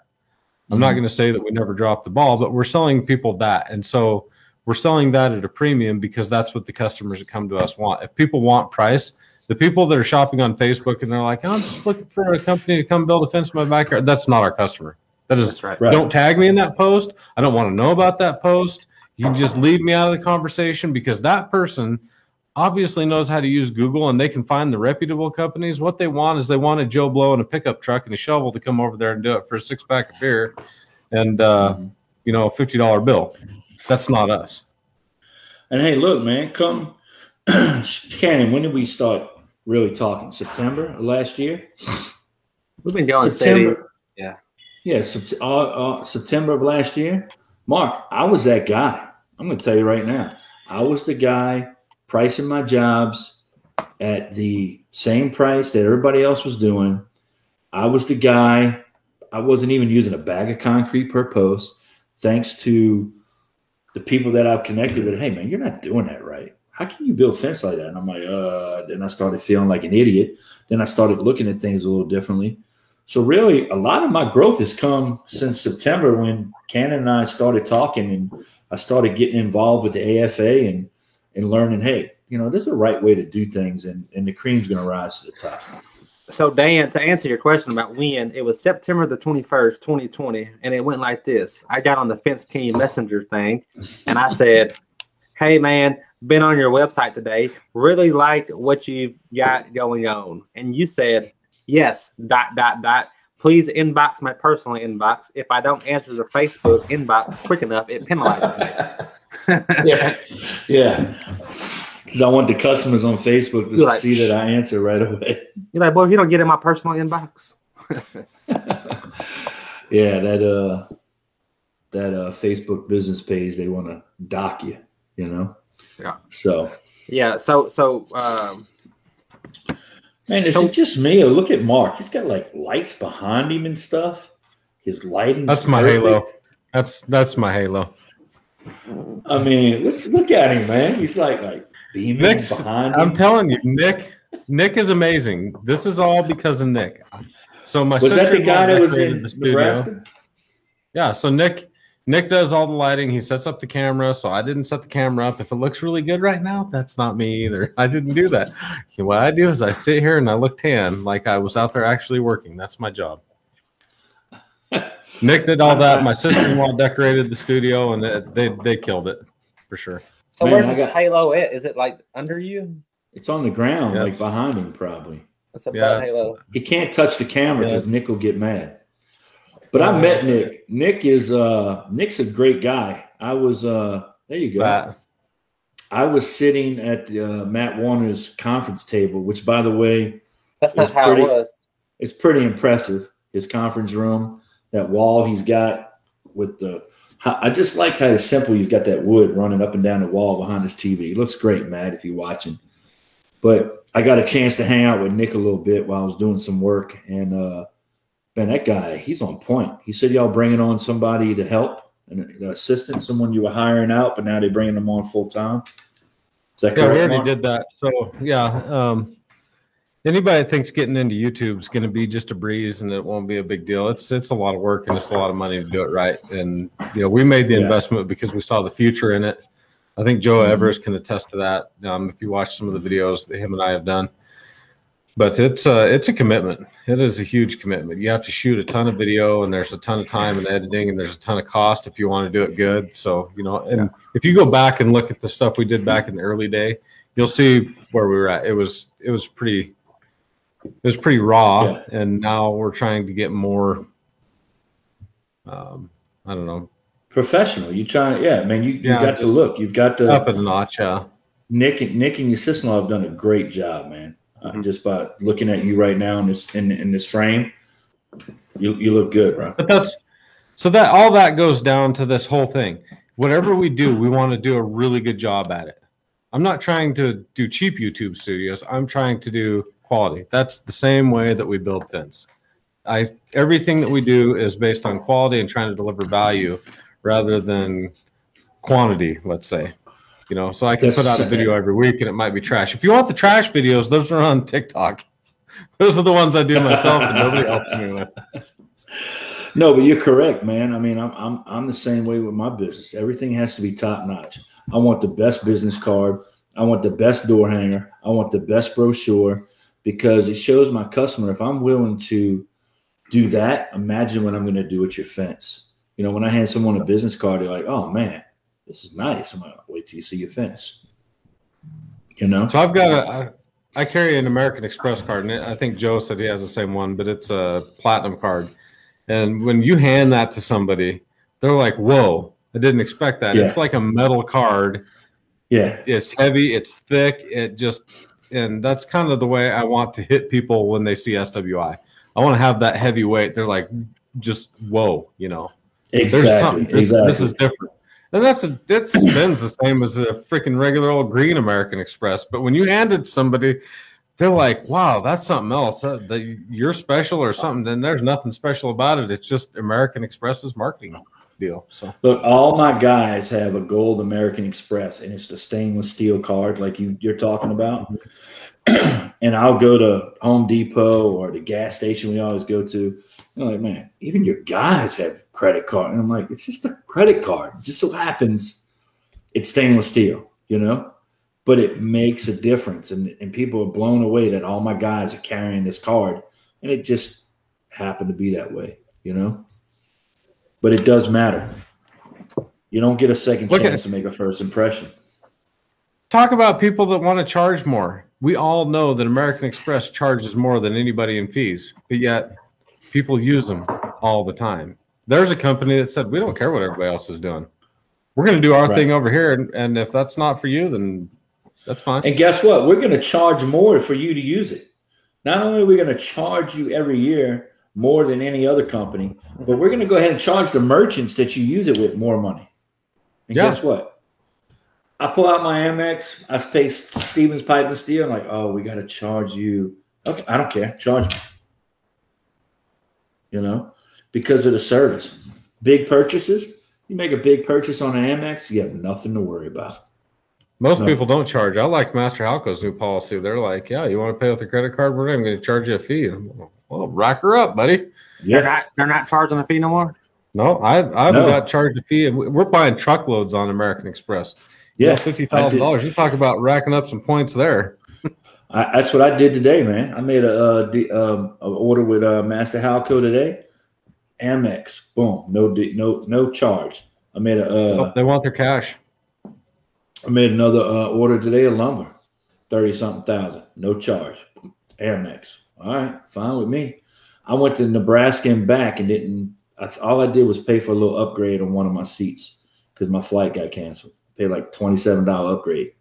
I'm not going to say that we never drop the ball, but we're selling people that. And so we're selling that at a premium because that's what the customers that come to us want. If people want price, the people that are shopping on Facebook and they're like, I'm just looking for a company to come build a fence in my backyard, that's not our customer. That is That's right. Right. don't tag me in that post. I don't want to know about that post. You can just leave me out of the conversation because that person obviously knows how to use Google and they can find the reputable companies. What they want is they want a Joe Blow and a pickup truck and a shovel to come over there and do it for a six pack of beer and uh, Mhm. you know a fifty dollar bill. That's not us. And hey, look, man, come Cannon. When did we start really talking? September of last year. We've been going steady. September. Yeah. Yeah. Sept- uh, uh, September of last year. Mark, I was that guy. I'm going to tell you right now. I was the guy pricing my jobs at the same price that everybody else was doing. I was the guy. I wasn't even using a bag of concrete per post, thanks to the people that I've connected with. Hey, man, you're not doing that right. How can you build fence like that? And I'm like, uh. Then I started feeling like an idiot. Then I started looking at things a little differently. So really, a lot of my growth has come since September when Cannon and I started talking, and I started getting involved with the AFA and and learning, hey, you know, there's a right way to do things, and and the cream's to rise to the top. So Dan, to answer your question about when, it was September the 21st, 2020, and it went like this. I got on the Fence King Messenger thing and I said, Hey man, been on your website today, really liked what you've got going on. And you said, Yes, dot dot dot. Please inbox my personal inbox. If I don't answer the Facebook inbox quick enough, it penalizes me. yeah, yeah. Because I want the customers on Facebook to like, see that I answer right away. You're like, boy, if you don't get in my personal inbox. yeah, that uh, that uh, Facebook business page, they want to dock you, you know. Yeah. So, Yeah, so so um man, is So- it just me or look at Mark? He's got like lights behind him and stuff. His lighting. That's my halo. That's that's my halo. I mean, look, look at him, man. He's like like beaming Nick's- behind I'm him. telling you, Nick. Nick is amazing. This is all because of Nick. So my Was that the guy that was in the studio. Nebraska? Yeah, so Nick Nick does all the lighting. He sets up the camera. So I didn't set the camera up. If it looks really good right now, that's not me either. I didn't do that. What I do is I sit here and I look tan like I was out there actually working. That's my job. Nick did all that. My sister-in-law decorated the studio, and they they, they killed it for sure. So Man, where's I this got- halo at? Is it like under you? It's on the ground, Yeah, like behind him, probably. That's a Yeah, butt halo. He can't touch the camera because it's- Nick will get mad. But I met Nick. Nick is uh Nick's a great guy. I was uh there you go. That- I was sitting at uh, Matt Warner's conference table, which by the way, That's not how pretty- it was. it's pretty impressive. His conference room, that wall he's got with the I just like how simple he's got that wood running up and down the wall behind his TV. It looks great, Matt, if you're watching. But I got a chance to hang out with Nick a little bit while I was doing some work, and uh, man, that guy, he's on point. He said y'all bringing on somebody to help, an, an assistant, someone you were hiring out, but now they're bringing them on full time. Is that Yeah, correct? we already did that. So yeah, um, anybody that thinks getting into YouTube is going to be just a breeze and it won't be a big deal. It's it's a lot of work and it's a lot of money to do it right. And you know, we made the Yeah. investment because we saw the future in it. I think Joe Mhm. Evers can attest to that. Um, if you watch some of the videos that him and I have done, but it's a it's a commitment. It is a huge commitment. You have to shoot a ton of video, and there's a ton of time and editing, and there's a ton of cost if you want to do it good. So you know, and if you go back and look at the stuff we did back in the early day, you'll see where we were at. It was it was pretty it was pretty raw, Yeah. and now we're trying to get more. Um, I don't know, professional. You trying? Yeah, man. You, you Yeah, got the look. You've got the up a notch. Yeah, Nick. and Nick and your sister-in-law have done a great job, man. Uh, Mhm. just by looking at you right now in this in, in this frame, you you look good, bro. but that's so that all that goes down to this whole thing. Whatever we do, we want to do a really good job at it. I'm not trying to do cheap YouTube studios. I'm trying to do quality. That's the same way that we build fence. I everything that we do is based on quality and trying to deliver value rather than quantity, let's say. You know, so I can That's- put out a video every week and it might be trash. If you want the trash videos, those are on TikTok. Those are the ones I do myself and nobody helps me with. No, but you're correct, man. I mean, I'm I'm I'm the same way with my business. Everything has to be top notch. I want the best business card. I want the best door hanger. I want the best brochure because it shows my customer if I'm willing to do that. Imagine what I'm going to do with your fence. You know, when I hand someone a business card, they're like, "Oh man, this is nice." I'm gonna wait till you see your fence. You know, So I've got a, I, I carry an American Express card, and I think Joe said he has the same one, but it's a platinum card. And when you hand that to somebody, they're like, "Whoa, I didn't expect that." Yeah. It's like a metal card. yeah, It's heavy. It's thick. It just, and that's kind of the way I want to hit people when they see SWI. I want to have that heavy weight. They're like, just whoa, you know. There's exactly, something. This, exactly. this is different. And that's a, it spins the same as a freaking regular old green American Express. But when you hand it somebody, they're like, "Wow, that's something else. Uh, the, you're special or something." Then there's nothing special about it. It's just American Express's marketing deal. So Look, all my guys have a gold American Express, and it's the stainless steel card, like you you're talking about. and I'll go to Home Depot or the gas station we always go to. They're like, man, even your guys have credit card, and I'm like, it's just a credit card. It just so happens it's stainless steel, you know. But it makes a difference, and and people are blown away that all my guys are carrying this card, and it just happened to be that way, you know. But it does matter. You don't get a second Look chance to make a first impression. talk about people that want to charge more. We all know that American Express charges more than anybody in fees, but yet people use them all the time. There's a company that said, we don't care what everybody else is doing. We're going to do our Right. thing over here. And, and if that's not for you, then that's fine. And guess what? We're going to charge more for you to use it. Not only are we going to charge you every year more than any other company, but we're going to go ahead and charge the merchants that you use it with more money. And Yeah. guess what? I pull out my Amex. I pay Stevens Pipe and Steel. I'm like, oh, we got to charge you. Okay, I don't care. Charge me. You know, because of the service. Big purchases. You make a big purchase on an Amex, you have nothing to worry about. Most No. people don't charge. I like Master Halco's new policy. They're like, yeah, you want to pay with a credit card? We're not even going to charge you a fee. Well, rack her up, buddy. They're Yeah, not they're not charging a fee no more. No, I I haven't No. got charged a fee. we- We're buying truckloads on American Express. yeah. fifty thousand dollars. You talk about racking up some points there. I, that's what I did today, man. I made a, uh, d- um, a order with uh, Master Halco today. Amex, boom, no no no charge. I made a uh, Oh, they want their cash. I made another uh, order today of lumber, thirty something thousand, no charge. Amex, all right, fine with me. I went to Nebraska and back and didn't. I, all I did was pay for a little upgrade on one of my seats because my flight got canceled. Paid like twenty seven dollar upgrade.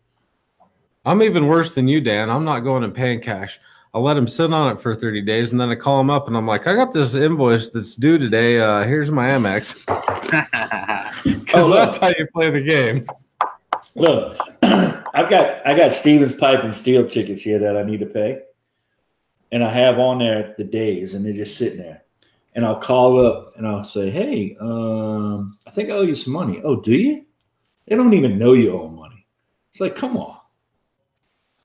I'm even worse than you, Dan. I'm not going and paying cash. I'll let him sit on it for 30 days and then I call him up and I'm like, I got this invoice that's due today. Uh, here's my Amex. Because Oh, that's how you play the game. Look, I've got I got Stevens Pipe and Steel tickets here that I need to pay, and I have on there the days, and they're just sitting there. And I'll call up and I'll say, "Hey, um, I think I owe you some money." Oh, do you? They don't even know you owe money. It's like, come on.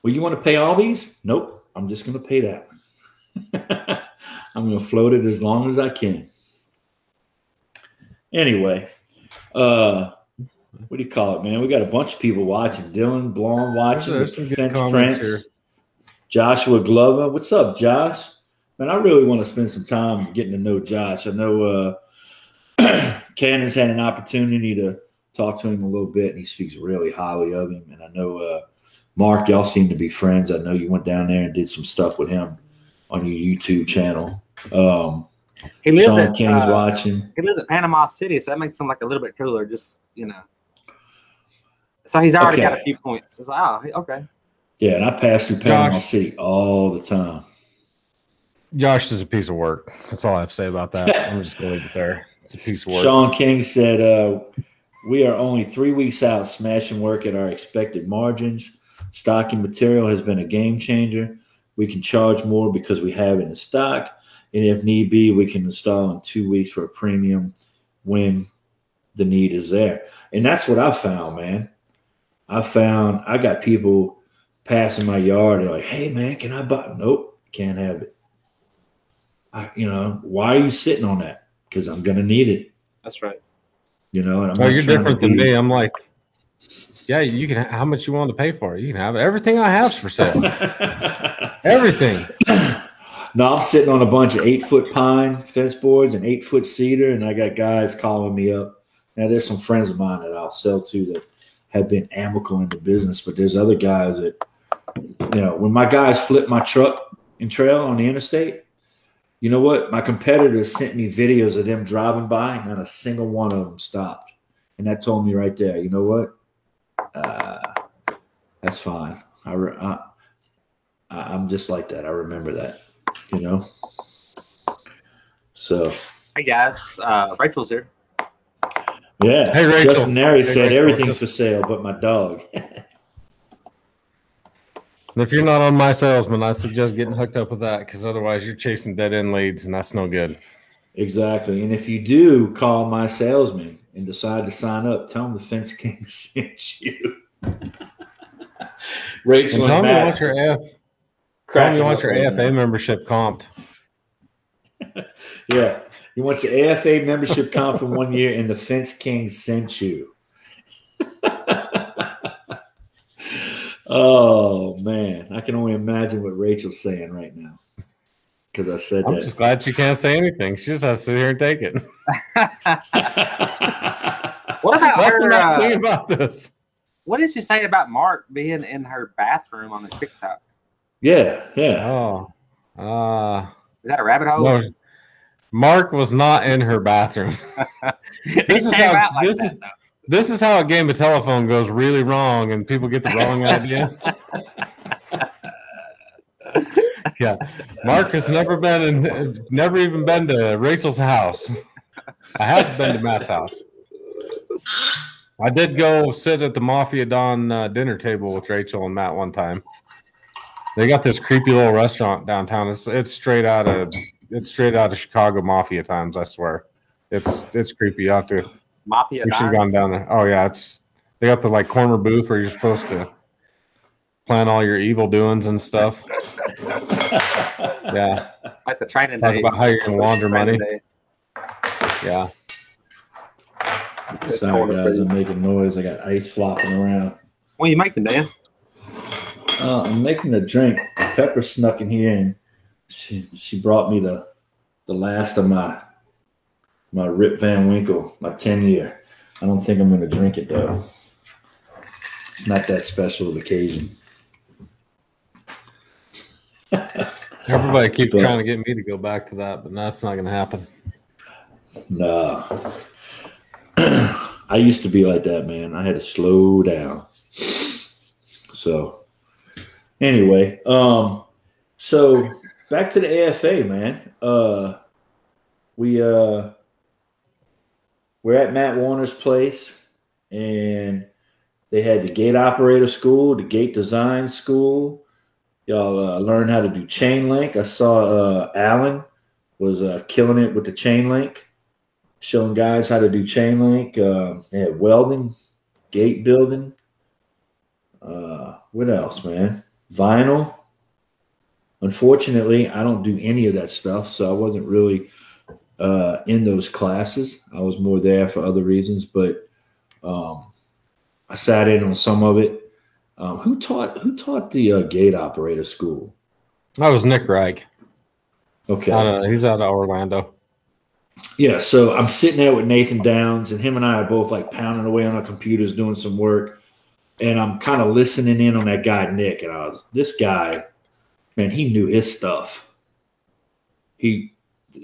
Well, you want to pay all these? Nope. I'm just going to pay that one. I'm going to float it as long as I can. Anyway, uh, what do you call it, man? We got a bunch of people watching. Dylan Blom watching. There's some good Fence Prince, here. Joshua Glover. What's up, Josh? Man, I really want to spend some time getting to know Josh. I know uh, Cannon's had an opportunity to talk to him a little bit, and he speaks really highly of him. And I know uh, Mark, y'all seem to be friends. I know you went down there and did some stuff with him on your YouTube channel. Um, he lives Sean at King's uh, watching. he lives at Panama City, so that makes him like a little bit cooler. Just you know. So he's already got a few points. It's like, oh, okay. Yeah, and I pass through Panama Josh. City all the time. Josh is a piece of work. That's all I have to say about that. I'm just going to leave it there. It's a piece of work. Sean King said, uh, We are only three weeks out smashing work at our expected margins. Stocking material has been a game changer. We can charge more because we have it in stock. And if need be, we can install in two weeks for a premium when the need is there. And that's what I found, man. I found I got people passing my yard. They're like, hey, man, can I buy? Nope, can't have it. I, you know, why are you sitting on that? Because I'm going to need it That's right. you know. And I'm Oh, you're different than me. I'm like, yeah, you can. How much you want to pay for it? You can have it. Everything I have's for sale. Everything. no, I'm sitting on a bunch of eight foot pine fence boards and eight foot cedar, and I got guys calling me up. Now, there's some friends of mine that I'll sell to that have been amicable in the business, but there's other guys that, you know, when my guys flip my truck and trail on the interstate, you know what? My competitors sent me videos of them driving by, and not a single one of them stopped. And that told me right there, you know what? Uh, that's fine. I, re- I, I- I'm just like that. I remember that, you know. So Hey guys, uh, Rachel's here. yeah. Hey, Rachel. Justin Nary Hey, said Rachel. everything's for sale, but my dog. If you're not on my salesman, I suggest getting hooked up with that because otherwise you're chasing dead end leads and that's no good. exactly. And if you do call my salesman and decide to sign up, tell them the Fence King sent you. And Rachel tell and me you want your AF, tell you want your AFA membership comped. Yeah. You want your AFA membership comp for one year, and the Fence King sent you. oh man, I can only imagine what Rachel's saying right now because I said I'm that. just glad she can't say anything. She just has to sit here and take it. What about That's the her? nice Uh, thing about this. what did you say about Mark being in her bathroom on the TikTok? yeah, yeah. Oh, uh, Is that a rabbit hole? no. Mark was not in her bathroom. This is how- like this that, is- though. This is how a game of telephone goes really wrong and people get the wrong idea. yeah. Mark has never been in, never even been to Rachel's house. I have been to Matt's house. I did go sit at the Mafia Don uh, dinner table with Rachel and Matt one time. They got this creepy little restaurant downtown. It's it's straight out of it's straight out of Chicago Mafia times. I swear, it's it's creepy. You have to Mafia. we should have gone down there. Oh yeah, it's they got the like corner booth where you're supposed to plan all your evil doings and stuff. Yeah, Like the training talk day. about how you're gonna launder money. Day. Yeah, Sorry, guys, I'm making noise. I got ice flopping around. What are you making, Dan? Uh, I'm making a drink. Pepper snuck in here and she she brought me the the last of my my Rip Van Winkle, my ten year. I don't think I'm gonna drink it though. It's not that special of occasion. Everybody keeps trying to get me to go back to that, but that's not gonna happen. No. I used to be like that, man. I had to slow down. So anyway, um so back to the AFA, man. Uh we uh we're at Matt Warner's place and they had the gate operator school, the gate design school. Y'all uh, learn how to do chain link. I saw uh Alan was uh, killing it with the chain link showing guys how to do chain link. Uh, they had welding, gate building. Uh, what else, man? Vinyl. Unfortunately, I don't do any of that stuff, so I wasn't really uh, in those classes. I was more there for other reasons, but um, I sat in on some of it. Um, who taught? Who taught the uh, gate operator school? That was Nick Reich. Okay. Out of, he's out of Orlando. Yeah, so I'm sitting there with Nathan Downs, and him and I are both like pounding away on our computers doing some work. And I'm kind of listening in on that guy, Nick. And I was, this guy, man, he knew his stuff. He,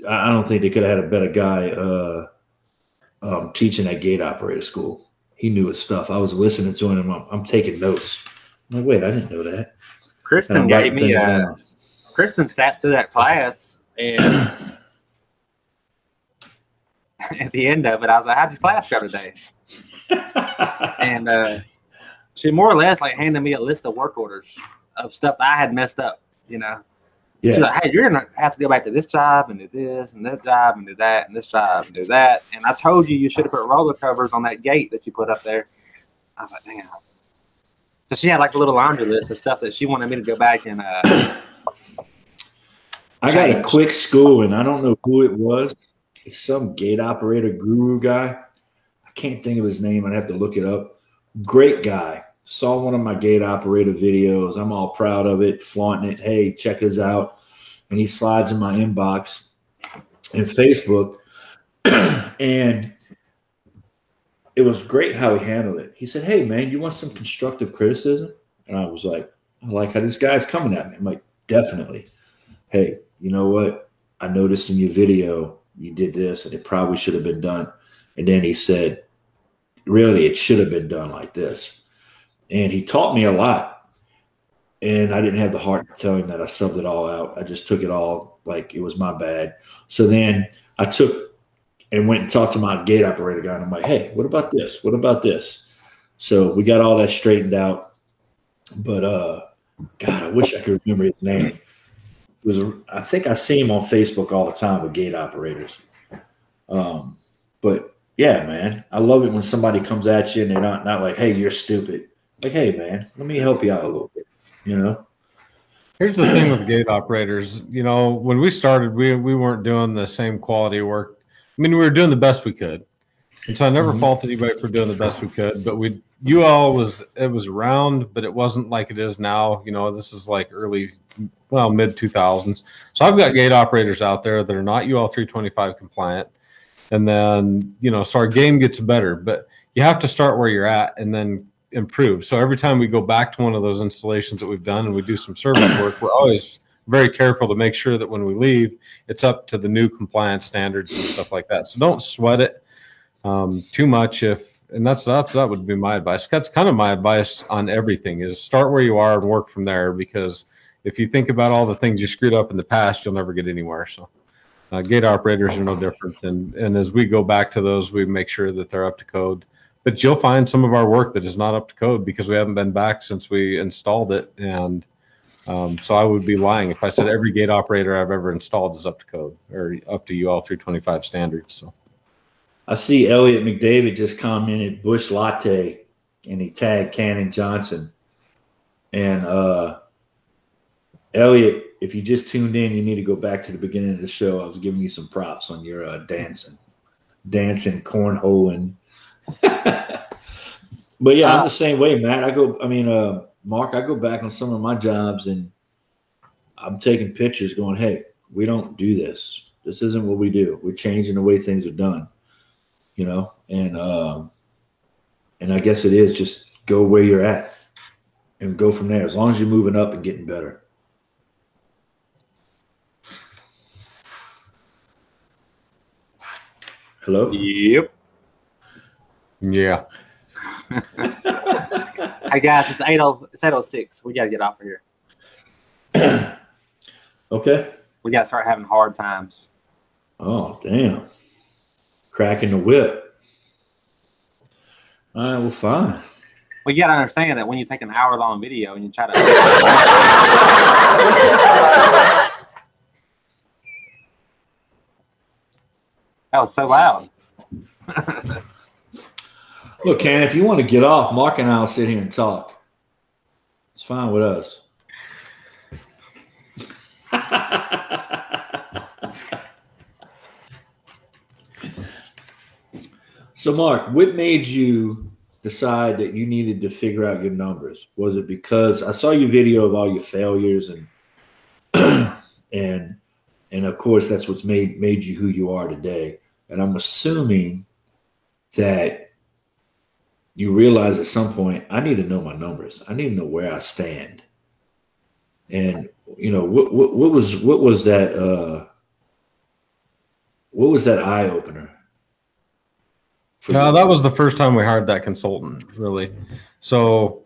I don't think they could have had a better guy uh, um, teaching at gate operator school. He knew his stuff. I was listening to him, I'm, I'm taking notes. I'm like, wait, I didn't know that. Kristen gave me a. down. Kristen sat through that class, and at the end of it, I was like, "How'd your class go today?" And uh, she more or less like handed me a list of work orders of stuff that I had messed up. You know, she's yeah, like, "Hey, you're gonna have to go back to this job and do this and this job and do that and this job and do that." And I told you you should have put roller covers on that gate that you put up there. I was like, "Damn." So she had like a little laundry list of stuff that she wanted me to go back and uh, I got a quick school, and I don't know who it was. It's some gate operator guru guy. I can't think of his name. I'd have to look it up. Great guy. Saw one of my gate operator videos. I'm all proud of it, flaunting it. Hey, check us out. And he slides in my inbox and Facebook. and it was great how he handled it. He said, Hey, man, you want some constructive criticism? And I was like, I like how this guy's coming at me. I'm like, Definitely hey, you know what? I noticed in your video you did this and it probably should have been done. And then he said, really, it should have been done like this. And he taught me a lot. And I didn't have the heart to tell him that I subbed it all out. I just took it all like it was my bad. So then I took and went and talked to my gate operator guy. And I'm like, hey, what about this? What about this? So we got all that straightened out. But uh God, I wish I could remember his name was a, I think I see him on Facebook all the time with gate operators. Um, but yeah, man, I love it when somebody comes at you and they're not not like, "Hey, you're stupid." Like, "Hey, man, let me help you out a little bit." You know? Here's the thing with gate operators. You know, when we started, we we weren't doing the same quality work. I mean, we were doing the best we could, and so I never Mhm. fault anybody for doing the best we could. But we, you all was it was around, but it wasn't like it is now. You know, this is like early, well, mid two thousands. So I've got gate operators out there that are not UL three twenty five compliant, and then you know, so our game gets better. But you have to start where you're at, and then improve. So every time we go back to one of those installations that we've done and we do some service work, we're always very careful to make sure that when we leave, it's up to the new compliance standards and stuff like that. So don't sweat it um, too much. If and that's that's that would be my advice. That's kind of my advice on everything: is start where you are and work from there. Because if you think about all the things you screwed up in the past, you'll never get anywhere. So. Uh, gate operators are no different, and and as we go back to those, we make sure that they're up to code but you'll find some of our work that is not up to code because we haven't been back since we installed it. And um, so I would be lying if I said every gate operator I've ever installed is up to code or up to UL 325 standards. So I see Elliot McDavid just commented Busch Latte, and he tagged Cannon Johnson. And uh, Elliot, if you just tuned in, you need to go back to the beginning of the show. I was giving you some props on your uh, dancing, dancing, cornholing. but yeah, I'm the same way, Matt. I go. I mean, uh, Mark, I go back on some of my jobs and I'm taking pictures, going, "Hey, we don't do this. This isn't what we do. We're changing the way things are done." You know, and um, and I guess it is just go where you're at and go from there. As long as you're moving up and getting better. Hello. Yep. Yeah. Hey guys, it's eight oh it's eight oh six. We gotta get off of here. Okay. We gotta start having hard times. Oh damn. Cracking the whip. All right. Well, fine. Well, you gotta understand that when you take an hour long video and you try to That was so loud. Look, Ken, if you want to get off, Mark and I will sit here and talk. It's fine with us. so, Mark, what made you decide that you needed to figure out your numbers? Was it because I saw your video of all your failures and and and of course that's what's made made you who you are today. And I'm assuming that you realize at some point I need to know my numbers. I need to know where I stand. And you know what what, what was what was that uh what was that eye opener? Uh, that was the first time we hired that consultant, really. So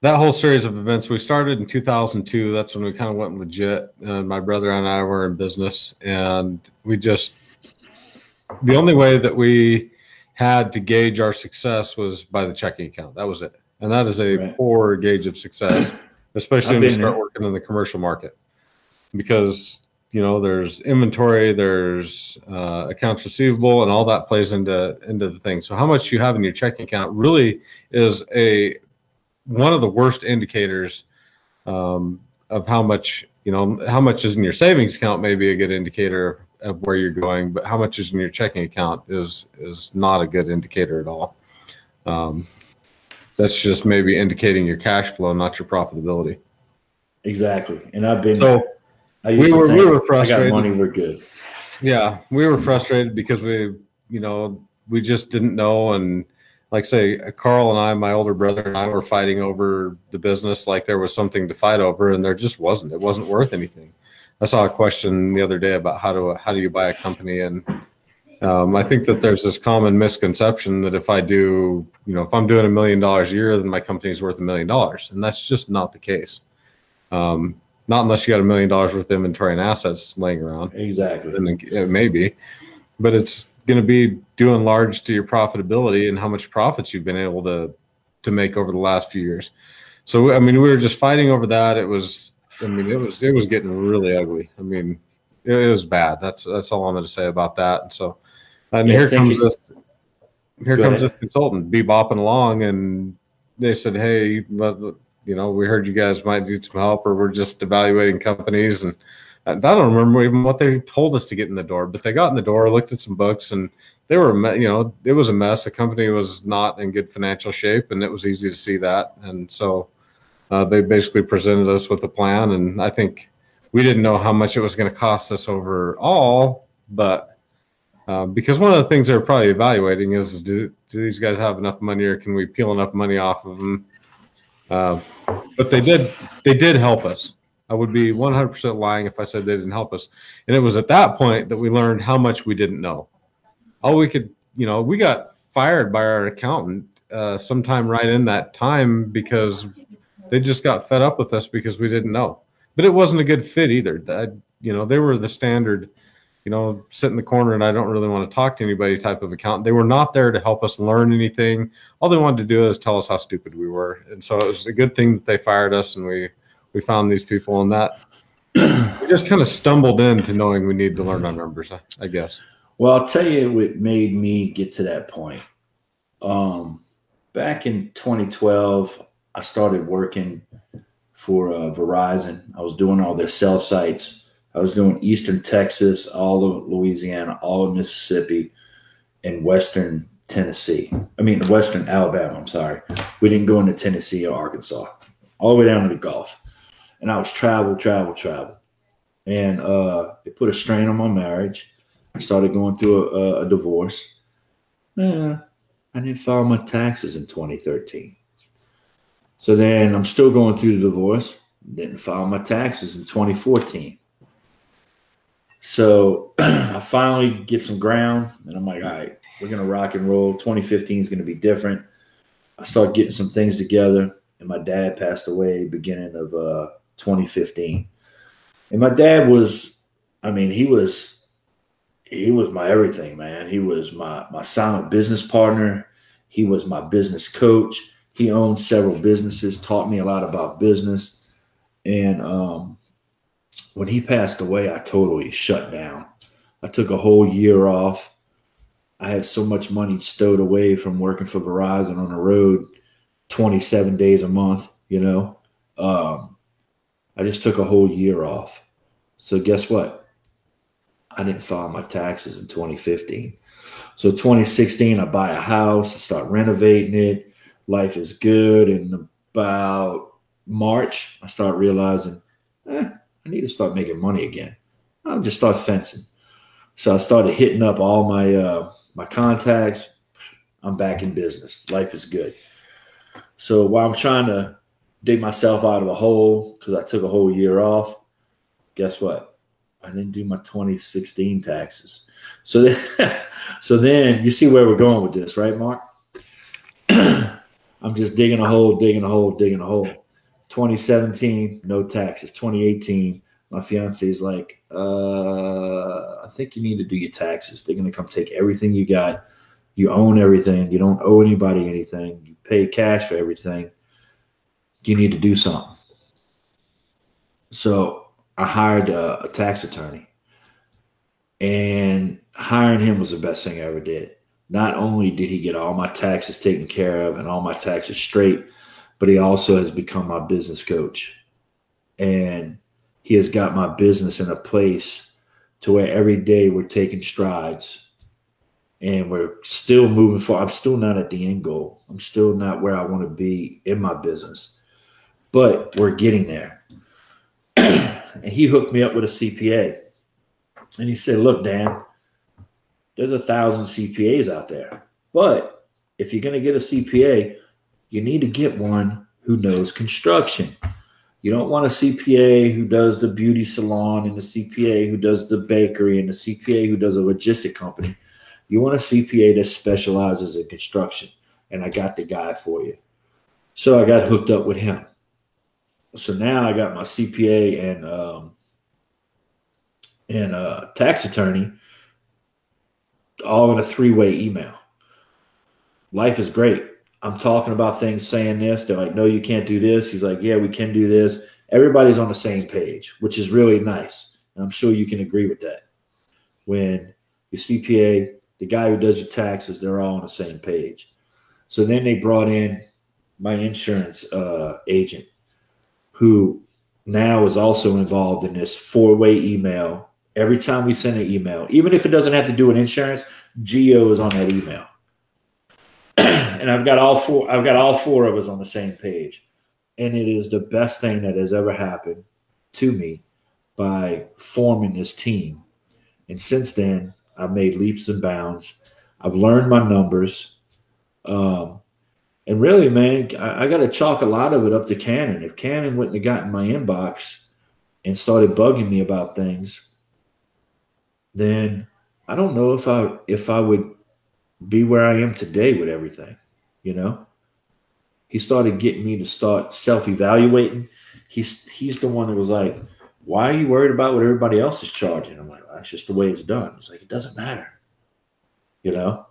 that whole series of events we started in 2002. That's when we kind of went legit. Uh, my brother and I were in business, and we just the only way that we had to gauge our success was by the checking account. That was it, and that is a Right. poor gauge of success, especially I've when you been start there. working in the commercial market, because you know there's inventory there's uh, accounts receivable and all that plays into into the thing so how much you have in your checking account really is a one of the worst indicators um, of how much you know how much is in your savings account may be a good indicator of where you're going but how much is in your checking account is is not a good indicator at all um, that's just maybe indicating your cash flow not your profitability exactly. And I've been so I used we to were- we were frustrated. money, we're good. Yeah, we were frustrated because we, you know, we just didn't know. And like say, Carl and I, my older brother and I were fighting over the business like there was something to fight over, and there just wasn't. It wasn't worth anything. I saw a question the other day about how to how do you buy a company, and um, I think that there's this common misconception that if I do, you know, if I'm doing a million dollars a year, then my company is worth a million dollars, and that's just not the case. Um, not unless you got a million dollars worth of inventory and assets laying around Exactly. and it it may be, but it's going to be doing large to your profitability and how much profits you've been able to to make over the last few years. So I mean, we were just fighting over that. It was, I mean, it was it was getting really ugly. I mean, it, it was bad. That's that's all I'm going to say about that. And so, and Yeah, here comes you. this here Go comes ahead. this consultant be bopping along, and they said, hey, let- you know, we heard you guys might need some help, or we're just evaluating companies and. I don't remember even what they told us to get in the door, but they got in the door, looked at some books, and they were, you know, it was a mess. The company was not in good financial shape, and it was easy to see that. And so uh, they basically presented us with a plan, and I think we didn't know how much it was going to cost us overall, but uh, because one of the things they're probably evaluating is do, do these guys have enough money, or can we peel enough money off of them? Uh, but they did, they did help us. I would be 100% lying if I said they didn't help us. And it was at that point that we learned how much we didn't know. All we could, you know, we got fired by our accountant uh, sometime right in that time because they just got fed up with us because we didn't know. But it wasn't a good fit either. That, you know, they were the standard, you know, sit in the corner and I don't really want to talk to anybody type of accountant. They were not there to help us learn anything. All they wanted to do is tell us how stupid we were. And so it was a good thing that they fired us and we, we found these people and that we just kind of stumbled into knowing we need to learn our numbers, I, I guess. Well, I'll tell you what made me get to that point. Um, back in 2012, I started working for uh, Verizon. I was doing all their cell sites. I was doing Eastern Texas, all of Louisiana, all of Mississippi, and Western Tennessee. I mean, Western Alabama. I'm sorry. We didn't go into Tennessee or Arkansas, all the way down to the Gulf. And I was travel, travel, travel. And uh, it put a strain on my marriage. I started going through a, a divorce. Yeah, I didn't file my taxes in 2013. So then I'm still going through the divorce. Didn't file my taxes in 2014. So I finally get some ground and I'm like, all right, we're going to rock and roll. 2015 is going to be different. I start getting some things together and my dad passed away beginning of uh, 2015. And my dad was, I mean, he was, he was my everything, man. He was my, my silent business partner. He was my business coach. He owned several businesses, taught me a lot about business. And um, when he passed away, I totally shut down. I took a whole year off. I had so much money stowed away from working for Verizon on the road 27 days a month, you know. Um, I just took a whole year off. So guess what? I didn't file my taxes in 2015. So 2016, I buy a house, I start renovating it. Life is good. And about March, I start realizing, eh, I need to start making money again. I'll just start fencing. So I started hitting up all my uh, my contacts. I'm back in business. Life is good. So while I'm trying to dig myself out of a hole because I took a whole year off, guess what? I didn't do my 2016 taxes. So then, so then you see where we're going with this, right, Mark? I'm just digging a hole, digging a hole, digging a hole. 2017, no taxes. 2018, my fiance is like, uh, I think you need to do your taxes. They're going to come take everything you got. You own everything. You don't owe anybody anything. You pay cash for everything. You need to do something. So I hired a, a tax attorney, and hiring him was the best thing I ever did. Not only did he get all my taxes taken care of and all my taxes straight, but he also has become my business coach. And he has got my business in a place to where every day we're taking strides and we're still moving forward. I'm still not at the end goal. I'm still not where I want to be in my business, but we're getting there. and he hooked me up with a CPA. And he said, Look, Dan, there's a thousand CPAs out there. But if you're going to get a CPA, you need to get one who knows construction. You don't want a CPA who does the beauty salon and the CPA who does the bakery and the CPA who does a logistic company. You want a CPA that specializes in construction. And I got the guy for you. So I got hooked up with him. So now I got my CPA and um, and a tax attorney all in a three-way email. Life is great. I'm talking about things, saying this. They're like, no, you can't do this. He's like, yeah, we can do this. Everybody's on the same page, which is really nice. And I'm sure you can agree with that. When your CPA, the guy who does your taxes, they're all on the same page. So then they brought in my insurance uh, agent, who now is also involved in this four-way email. Every time we send an email, even if it doesn't have to do with insurance, Geo is on that email and I've got all four. I've got all four of us on the same page, and it is the best thing that has ever happened to me by forming this team. And since then, I've made leaps and bounds. I've learned my numbers, um, and really, man, I, I got to chalk a lot of it up to Cannon. If Cannon wouldn't have gotten my inbox and started bugging me about things, then I don't know if I if I would be where I am today with everything. You know, he started getting me to start self evaluating. He's he's the one that was like, "Why are you worried about what everybody else is charging?" I'm like, "That's just the way it's done." It's like it doesn't matter, you know.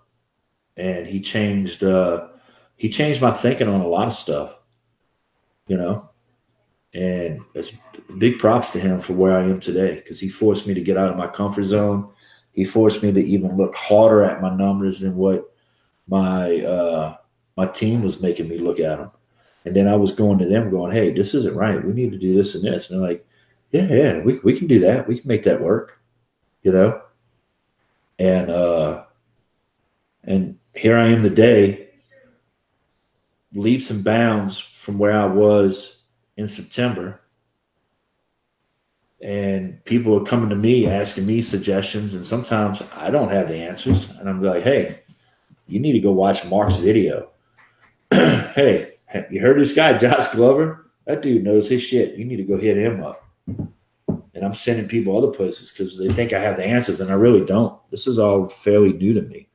And he changed. uh He changed my thinking on a lot of stuff, you know. And it's big props to him for where I am today because he forced me to get out of my comfort zone. He forced me to even look harder at my numbers than what my uh, my team was making me look at them. And then I was going to them going, Hey, this isn't right. We need to do this and this. And they're like, Yeah, yeah, we, we can do that. We can make that work, you know? And, uh, and here I am today, leaps and bounds from where I was in September. And people are coming to me asking me suggestions, and sometimes I don't have the answers. And I'm like, hey, you need to go watch Mark's video. hey, you heard this guy, Josh Glover? That dude knows his shit. You need to go hit him up. And I'm sending people other places because they think I have the answers, and I really don't. This is all fairly new to me.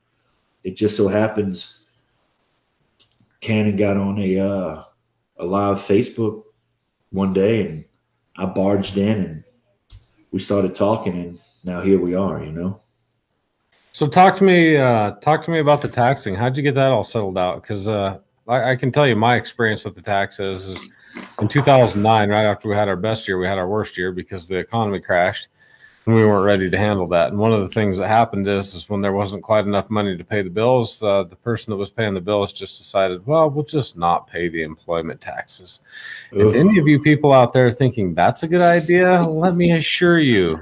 It just so happens Cannon got on a uh, a live Facebook one day, and I barged in, and we started talking, and now here we are. You know. So talk to me. Uh, talk to me about the taxing. How'd you get that all settled out? Because uh, I, I can tell you my experience with the taxes is in 2009, right after we had our best year, we had our worst year because the economy crashed we weren't ready to handle that. And one of the things that happened is, is when there wasn't quite enough money to pay the bills, uh, the person that was paying the bills just decided, well, we'll just not pay the employment taxes. If any of you people out there thinking that's a good idea, let me assure you,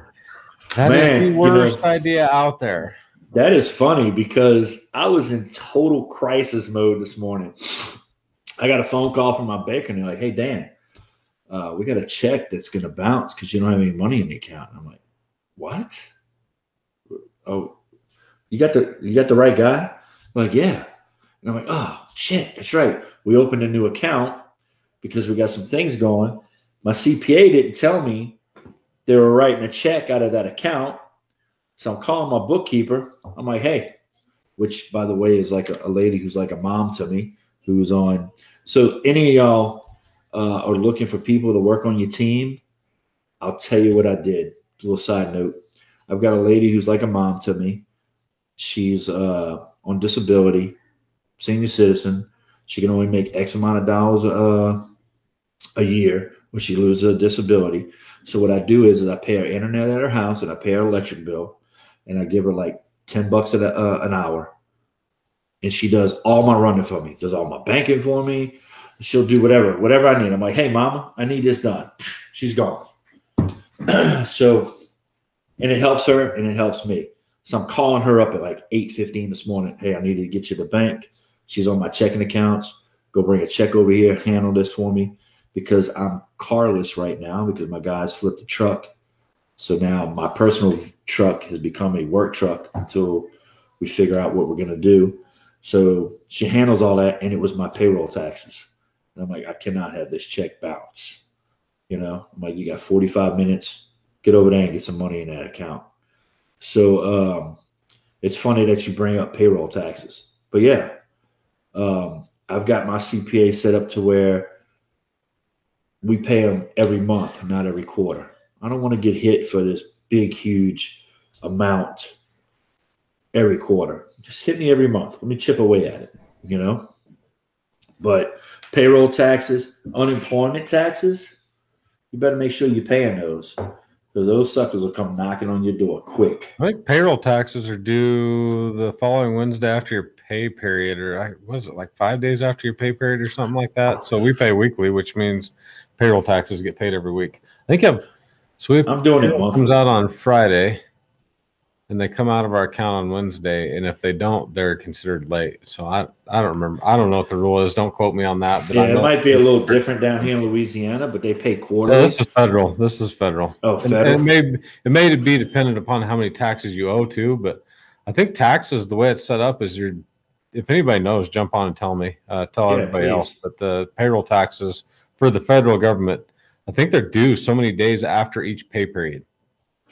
that is Man, the you know- worst idea out there. That is funny because I was in total crisis mode this morning. I got a phone call from my banker and they're like, "Hey Dan, uh, we got a check that's going to bounce because you don't have any money in the account." And I'm like, "What? Oh, you got the you got the right guy?" like, yeah. And I'm like, "Oh shit, that's right. We opened a new account because we got some things going." My CPA didn't tell me they were writing a check out of that account. So I'm calling my bookkeeper. I'm like, hey, which by the way is like a, a lady who's like a mom to me, who's on. So any of y'all uh, are looking for people to work on your team, I'll tell you what I did. A little side note. I've got a lady who's like a mom to me. She's uh, on disability, senior citizen. She can only make X amount of dollars uh, a year when she loses her disability. So what I do is, is I pay her internet at her house and I pay her electric bill and I give her like 10 bucks a, uh, an hour. And she does all my running for me, does all my banking for me. She'll do whatever, whatever I need. I'm like, hey, mama, I need this done. She's gone. so, and it helps her and it helps me. So I'm calling her up at like 8.15 this morning. Hey, I need to get you to the bank. She's on my checking accounts. Go bring a check over here, handle this for me because I'm carless right now because my guys flipped the truck. So now my personal truck has become a work truck until we figure out what we're going to do. So she handles all that, and it was my payroll taxes. And I'm like, I cannot have this check bounce. You know, I'm like, you got 45 minutes. Get over there and get some money in that account. So um, it's funny that you bring up payroll taxes. But yeah, um, I've got my CPA set up to where we pay them every month, not every quarter. I don't want to get hit for this big, huge amount every quarter. Just hit me every month. Let me chip away at it, you know? But payroll taxes, unemployment taxes, you better make sure you're paying those because those suckers will come knocking on your door quick. I think payroll taxes are due the following Wednesday after your pay period, or I was it like five days after your pay period, or something like that. So we pay weekly, which means payroll taxes get paid every week. I think I've so we I'm doing it comes out on Friday, and they come out of our account on Wednesday, and if they don't, they're considered late. So I I don't remember. I don't know what the rule is. Don't quote me on that. But Yeah, it might be a little different down here in Louisiana, but they pay No, quarterly. this is federal. This is federal. Oh, And- and federal. it may it may be dependent upon how many taxes you owe to, but I think taxes the way it's set up is you're if anybody knows, jump on and tell me, uh, tell Yeah, everybody please. else. But the payroll taxes for the federal government, I think they're due so many days after each pay period.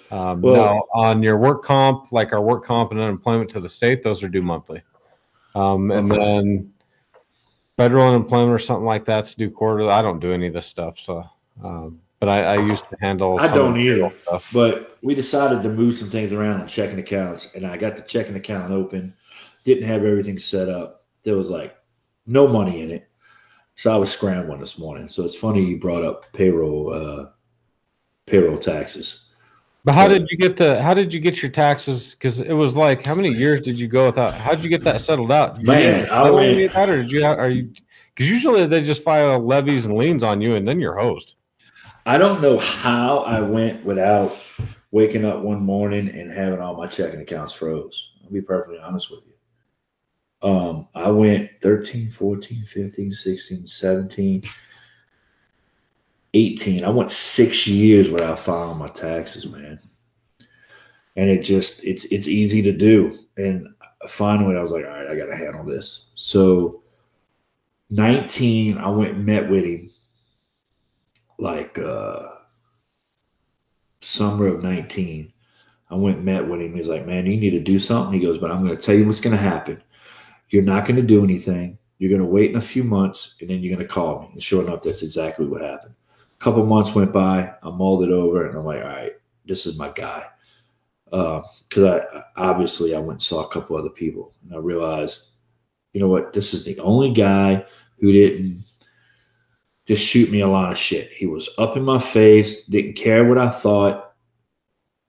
Um, Well- now on your work comp, like our work comp and unemployment to the state, those are due monthly. Um, and Okay. then federal unemployment or something like that's due quarterly. I don't do any of this stuff, so. Um, but I, I used to handle. I some of don't the either. payroll Stuff. But we decided to move some things around on checking accounts, and I got the checking account open. Didn't have everything set up. There was like no money in it, so I was scrambling this morning. So it's funny you brought up payroll, uh, payroll taxes. But how did you get the? How did you get your taxes? Because it was like, how many years did you go without? How did you get that settled out? Did you Man, get I went- that, or did you? Have, are you? Because usually they just file levies and liens on you, and then you're hosed. I don't know how I went without waking up one morning and having all my checking accounts froze. I'll be perfectly honest with you. Um, I went 13, 14, 15, 16, 17, 18. I went six years without filing my taxes, man. And it just it's it's easy to do. And finally I was like, all right, I gotta handle this. So 19, I went met with him like uh summer of 19 i went met with him he's like man you need to do something he goes but i'm going to tell you what's going to happen you're not going to do anything you're going to wait in a few months and then you're going to call me and sure enough that's exactly what happened a couple months went by i mulled it over and i'm like all right this is my guy because I obviously i went and saw a couple other people and i realized you know what this is the only guy who didn't just shoot me a lot of shit. He was up in my face, didn't care what I thought,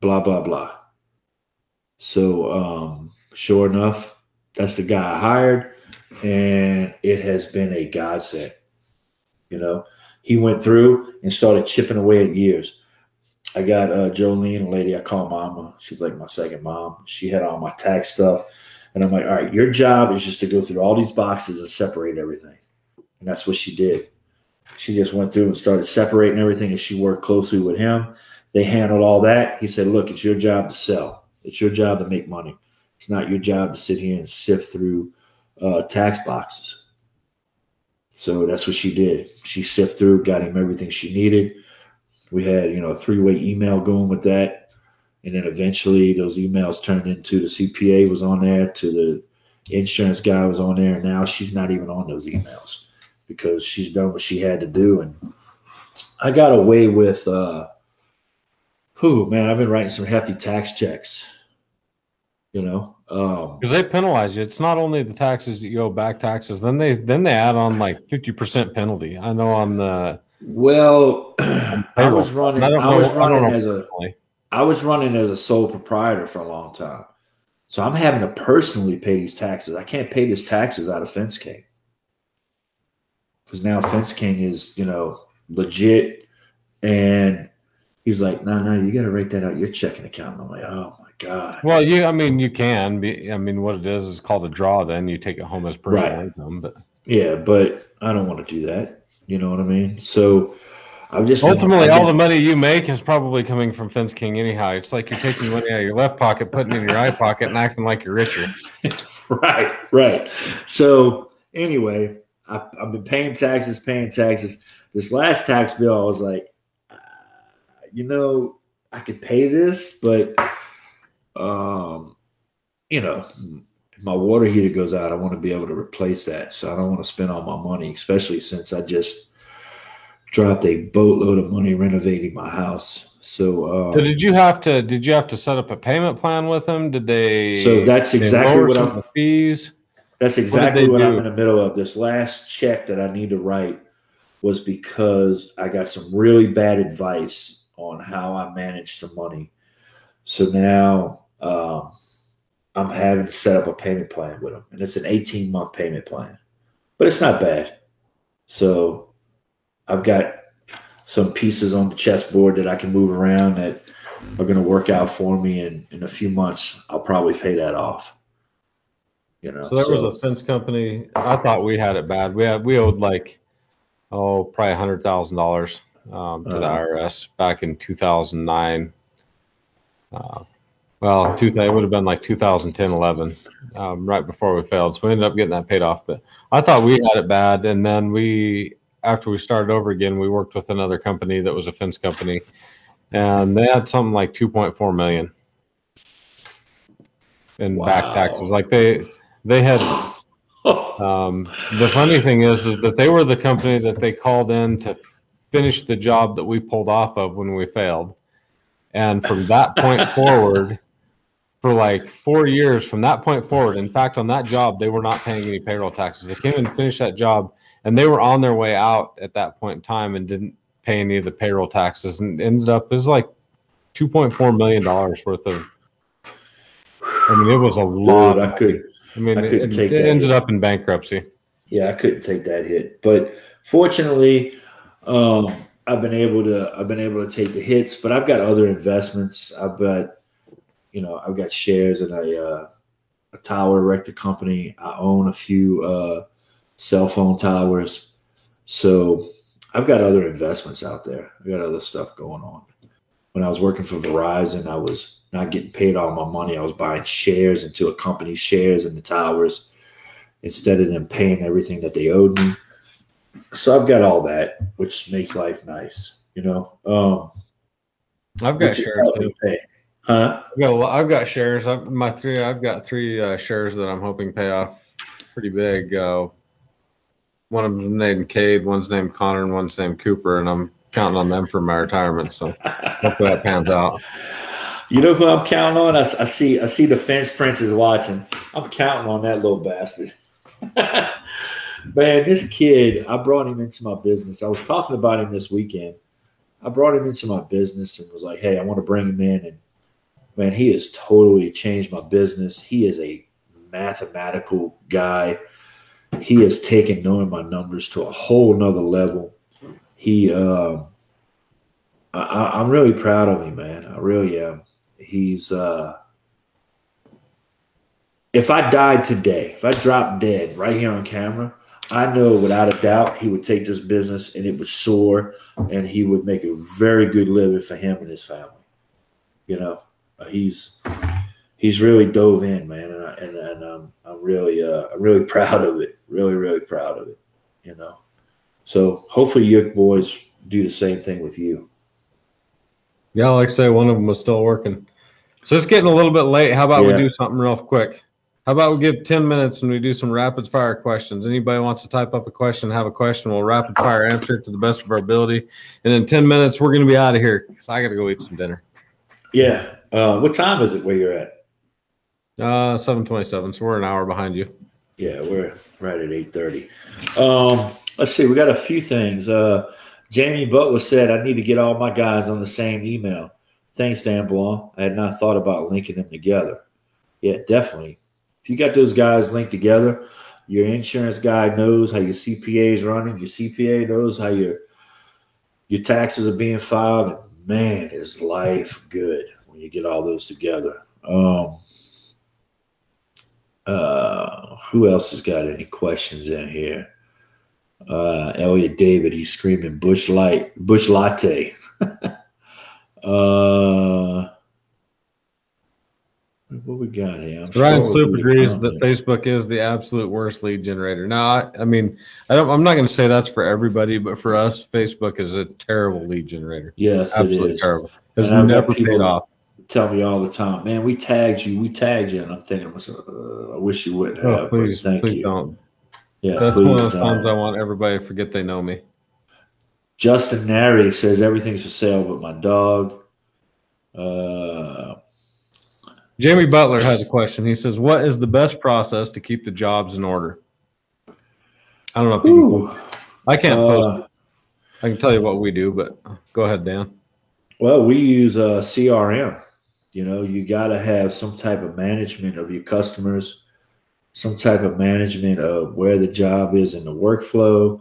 blah blah blah. So um, sure enough, that's the guy I hired, and it has been a godsend. You know, he went through and started chipping away at years. I got uh, Jolene, a lady I call Mama. She's like my second mom. She had all my tax stuff, and I'm like, all right, your job is just to go through all these boxes and separate everything, and that's what she did. She just went through and started separating everything, and she worked closely with him. They handled all that. He said, "Look, it's your job to sell. It's your job to make money. It's not your job to sit here and sift through uh, tax boxes." So that's what she did. She sifted through, got him everything she needed. We had, you know, a three-way email going with that, and then eventually those emails turned into the CPA was on there, to the insurance guy was on there, now she's not even on those emails because she's done what she had to do. And I got away with, uh, who man, I've been writing some hefty tax checks. You know, um, Because they penalize you. It's not only the taxes that you owe back taxes. Then they then they add on like fifty percent penalty. I know on the well, I was running. I I, was know- I running know as a. I was running as a sole proprietor for a long time, so I'm having to personally pay these taxes. I can't pay these taxes out of Fence King because now Fence King is, you know, legit, and he's like, "No, no, you got to write that out your checking account." And I'm like, "Oh my god." Well, you I mean you can be. I mean what it is is called a draw. Then you take it home as personal Right. income. But Yeah, but I don't want to do that. You know what I mean? So I'm just ultimately, all the money you make is probably coming from Fence King anyhow. It's like you're taking money out of your left pocket, putting it in your right pocket, and acting like you're richer. right, right. So anyway, I, I've been paying taxes, paying taxes. This last tax bill, I was like, uh, you know, I could pay this, but um, you know, if my water heater goes out, I want to be able to replace that. So I don't want to spend all my money, especially since I just dropped a boatload of money renovating my house. So, So um, did you have to? Did you have to set up a payment plan with them? Did they? So that's exactly what I'm- fees. That's exactly they what, I'm in the middle of. This last check that I need to write was because I got some really bad advice on how I manage the money. So now um, I'm having to set up a payment plan with them, and it's an 18 month payment plan, but it's not bad. So I've got some pieces on the chessboard that I can move around that are going to work out for me, and in a few months I'll probably pay that off. You know, So there was a fence company. I thought we had it bad. We had we owed like oh probably a hundred thousand dollars um, to the Uh-huh. IRS back in two thousand nine. Uh, well, two, it would have been like 2010, 11, um, right before we failed. So we ended up getting that paid off. But I thought we had it bad, and then we after we started over again, we worked with another company that was a fence company, and they had something like 2.4 million in back Wow. taxes. Like they they had um, the funny thing is, is that they were the company that they called in to finish the job that we pulled off of when we failed. And from that point forward, for like four years, from that point forward, in fact, on that job, they were not paying any payroll taxes. They came and finished that job, and they were on their way out at that point in time and didn't pay any of the payroll taxes, and ended up it was like two point four million dollars worth of. I mean, it was a lot. Dude, I could. I mean, I it, couldn't it take that ended hit. up in bankruptcy. Yeah, I couldn't take that hit, but fortunately, um, I've been able to. I've been able to take the hits, but I've got other investments. I've got, you know, I've got shares in a uh, a tower erector company. I own a few uh, cell phone towers, so I've got other investments out there. I got other stuff going on. When I was working for Verizon, I was not getting paid all my money. I was buying shares into a company, shares in the towers instead of them paying everything that they owed me. So I've got all that, which makes life nice, you know. Um, I've got shares. Huh? I've got, I've got shares. I've, my three. I've got three uh, shares that I'm hoping pay off pretty big. Uh, one of them named Cade, one's named Connor, and one's named Cooper, and I'm counting on them for my retirement. So hopefully that pans out. You know who I'm counting on? I, I see. I see the fence prince is watching. I'm counting on that little bastard. Man, this kid, I brought him into my business. I was talking about him this weekend. I brought him into my business and was like, "Hey, I want to bring him in." And man, he has totally changed my business. He is a mathematical guy. He has taken knowing my numbers to a whole nother level. He, um, I, I'm really proud of him, man. I really am he's uh if I died today, if I dropped dead right here on camera, I know without a doubt he would take this business and it would soar and he would make a very good living for him and his family. You know, uh, he's he's really dove in, man, and I, and, and um, I'm really uh, I'm really proud of it. Really, really proud of it. You know, so hopefully your boys do the same thing with you. Yeah, like I say, one of them was still working. So it's getting a little bit late. How about Yeah. we do something real quick? How about we give 10 minutes and we do some rapid fire questions? Anybody wants to type up a question, have a question, we'll rapid fire answer it to the best of our ability. And in 10 minutes, we're going to be out of here because I got to go eat some dinner. Yeah. Uh, what time is it where you're at? Uh, 727. So we're an hour behind you. Yeah, we're right at eight thirty. Um, let's see, we got a few things. Uh, Jamie Butler said I need to get all my guys on the same email. Thanks, Dan Blanc. I had not thought about linking them together. Yeah, definitely. If you got those guys linked together, your insurance guy knows how your CPA is running. Your CPA knows how your your taxes are being filed. Man, is life good when you get all those together. Um, uh, who else has got any questions in here? Uh, Elliot David, he's screaming Busch Light, Busch Latte. uh, what we got here? I'm Ryan Sloop agrees that. Facebook is the absolute worst lead generator. Now, I, I mean, I don't, I'm not going to say that's for everybody, but for us, Facebook is a terrible lead generator. Yes, it Absolutely is. terrible. It's And never paid off. Tell me all the time, man. We tagged you. We tagged you, and I'm thinking, uh, I wish you wouldn't have. Oh, but please, thank please you. don't. Yeah, That's one of those don't. times I want everybody to forget they know me. Justin Nary says everything's for sale but my dog. Uh, Jamie Butler has a question. He says, "What is the best process to keep the jobs in order?" I don't know if you can. I can't. uh, I can tell you what we do, but go ahead, Dan. well, we use uh, CRM. You know, you got to have some type of management of your customers, some type of management of where the job is in the workflow,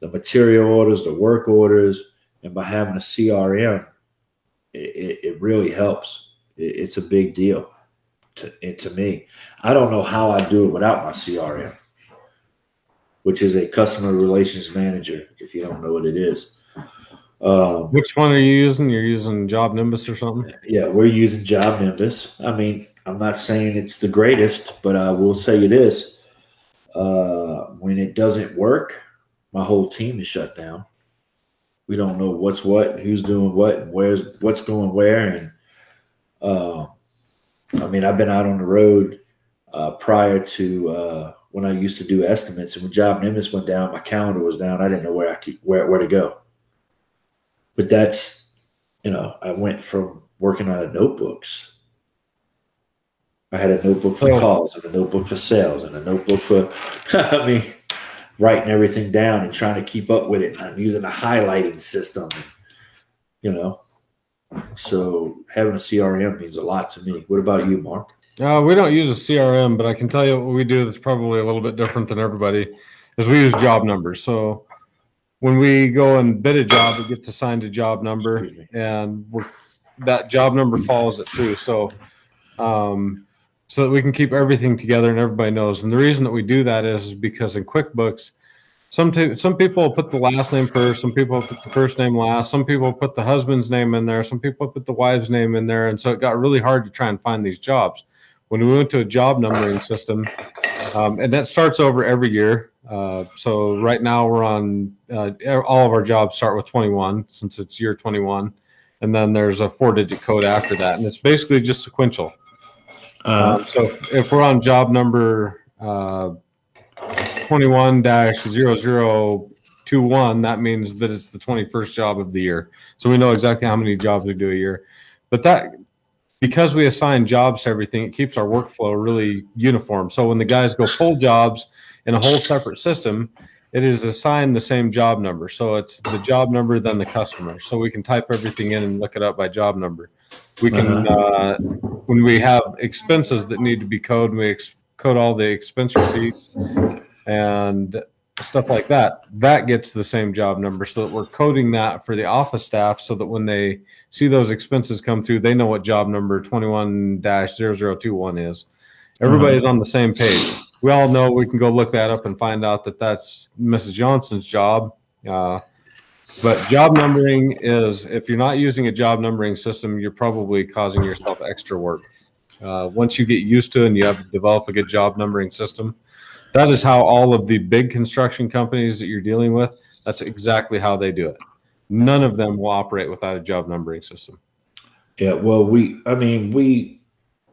the material orders, the work orders, and by having a CRM, it, it, it really helps. It, it's a big deal to, to me. I don't know how I do it without my CRM, which is a customer relations manager. If you don't know what it is. Um, Which one are you using? You're using JobNimbus or something? yeah, we're using JobNimbus. I mean, I'm not saying it's the greatest, but I will say it is. Uh, when it doesn't work, my whole team is shut down. We don't know what's what, who's doing what, and where's what's going where. And uh, I mean, I've been out on the road uh, prior to uh, when I used to do estimates, and when JobNimbus went down, my calendar was down. I didn't know where I could where where to go. But that's you know, I went from working out of notebooks. I had a notebook for Oh. calls and a notebook for sales and a notebook for, I mean, writing everything down and trying to keep up with it. And I'm using a highlighting system, you know. So having a CRM means a lot to me. What about you, Mark? Uh, we don't use a CRM, but I can tell you what we do that's probably a little bit different than everybody is we use job numbers. So when we go and bid a job, it gets assigned a job number and we're, that job number follows it through. So, um, so that we can keep everything together and everybody knows. And the reason that we do that is because in QuickBooks, some t- some people put the last name first, some people put the first name last, some people put the husband's name in there, some people put the wife's name in there, and so it got really hard to try and find these jobs. When we went to a job numbering system, um, and that starts over every year. Uh, so right now we're on uh, all of our jobs start with 21 since it's year 21, and then there's a four-digit code after that, and it's basically just sequential. Uh, Um, so if we're on job number uh, 21 0021, that means that it's the 21st job of the year. So we know exactly how many jobs we do a year. But that, because we assign jobs to everything, it keeps our workflow really uniform. So when the guys go pull jobs in a whole separate system, it is assigned the same job number. So it's the job number, then the customer. So we can type everything in and look it up by job number. We can, uh, when we have expenses that need to be coded, we ex- code all the expense receipts and stuff like that. That gets the same job number so that we're coding that for the office staff so that when they see those expenses come through, they know what job number 21 0021 is. Everybody's on the same page. We all know we can go look that up and find out that that's Mrs. Johnson's job. Uh, but job numbering is, if you're not using a job numbering system, you're probably causing yourself extra work. Uh, once you get used to it and you have to develop a good job numbering system, that is how all of the big construction companies that you're dealing with, that's exactly how they do it. None of them will operate without a job numbering system. yeah. Well, we. I mean, we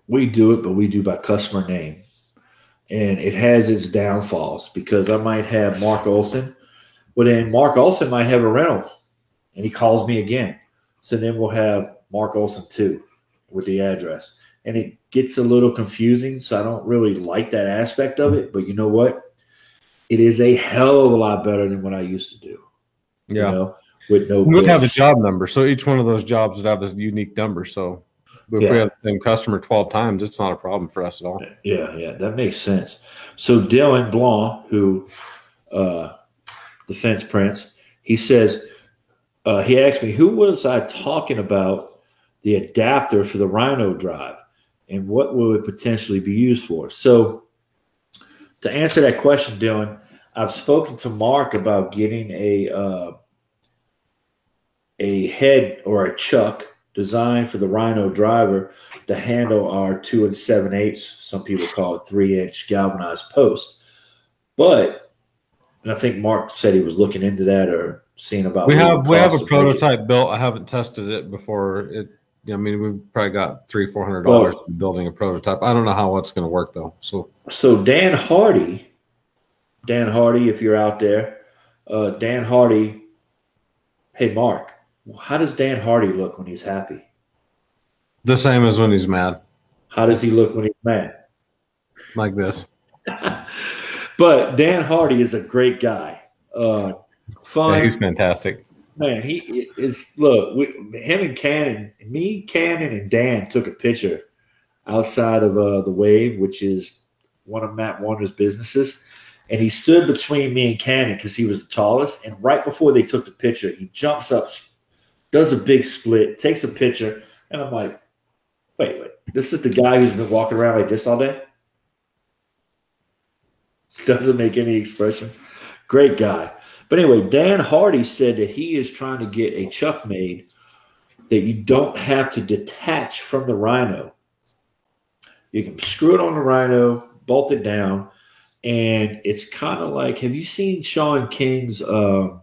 we do it, but we do by customer name, and it has its downfalls because I might have Mark Olson, but then Mark Olson might have a rental, and he calls me again. So then we'll have Mark Olson two with the address, and it gets a little confusing. So I don't really like that aspect of it. But you know what? It is a hell of a lot better than what I used to do. You Yeah. know, with no. We would have a job number. So each one of those jobs would have a unique number. So if Yeah. we have the same customer 12 times, it's not a problem for us at all. Yeah, yeah, that makes sense. So Dylan Blanc, who uh the fence prince, he says uh he asked me who was I talking about the adapter for the Rhino drive and what will it potentially be used for? So to answer that question, Dylan, I've spoken to Mark about getting a uh a head or a chuck designed for the Rhino driver to handle our two and seven eighths, some people call it three inch galvanized post. But, and I think Mark said he was looking into that or seeing about. We have we have a to make it. prototype built. I haven't tested it before. It I mean we've probably got three four hundred dollars building a prototype. I don't know how it's going to work though. So So Dan Hardy, Dan Hardy, if you're out there, uh, Dan Hardy. Hey Mark, how does Dan Hardy look when he's happy? the same as when he's mad, How does he look when he's mad? like this. but Dan Hardy is a great guy. Uh, fun. Yeah, he's fantastic. Man, he is. Look, we, him and Cannon, me, Cannon, and Dan took a picture outside of uh, the Wave, which is one of Matt Warner's businesses. And he stood between me and Cannon because he was the tallest. And right before they took the picture, he jumps up, does a big split, takes a picture, and I'm like, "Wait, wait, this is the guy who's been walking around like this all day." Doesn't make any expressions. Great guy. But anyway, Dan Hardy said that he is trying to get a chuck made that you don't have to detach from the rhino. You can screw it on the rhino, bolt it down, and it's kind of like have you seen Sean King's um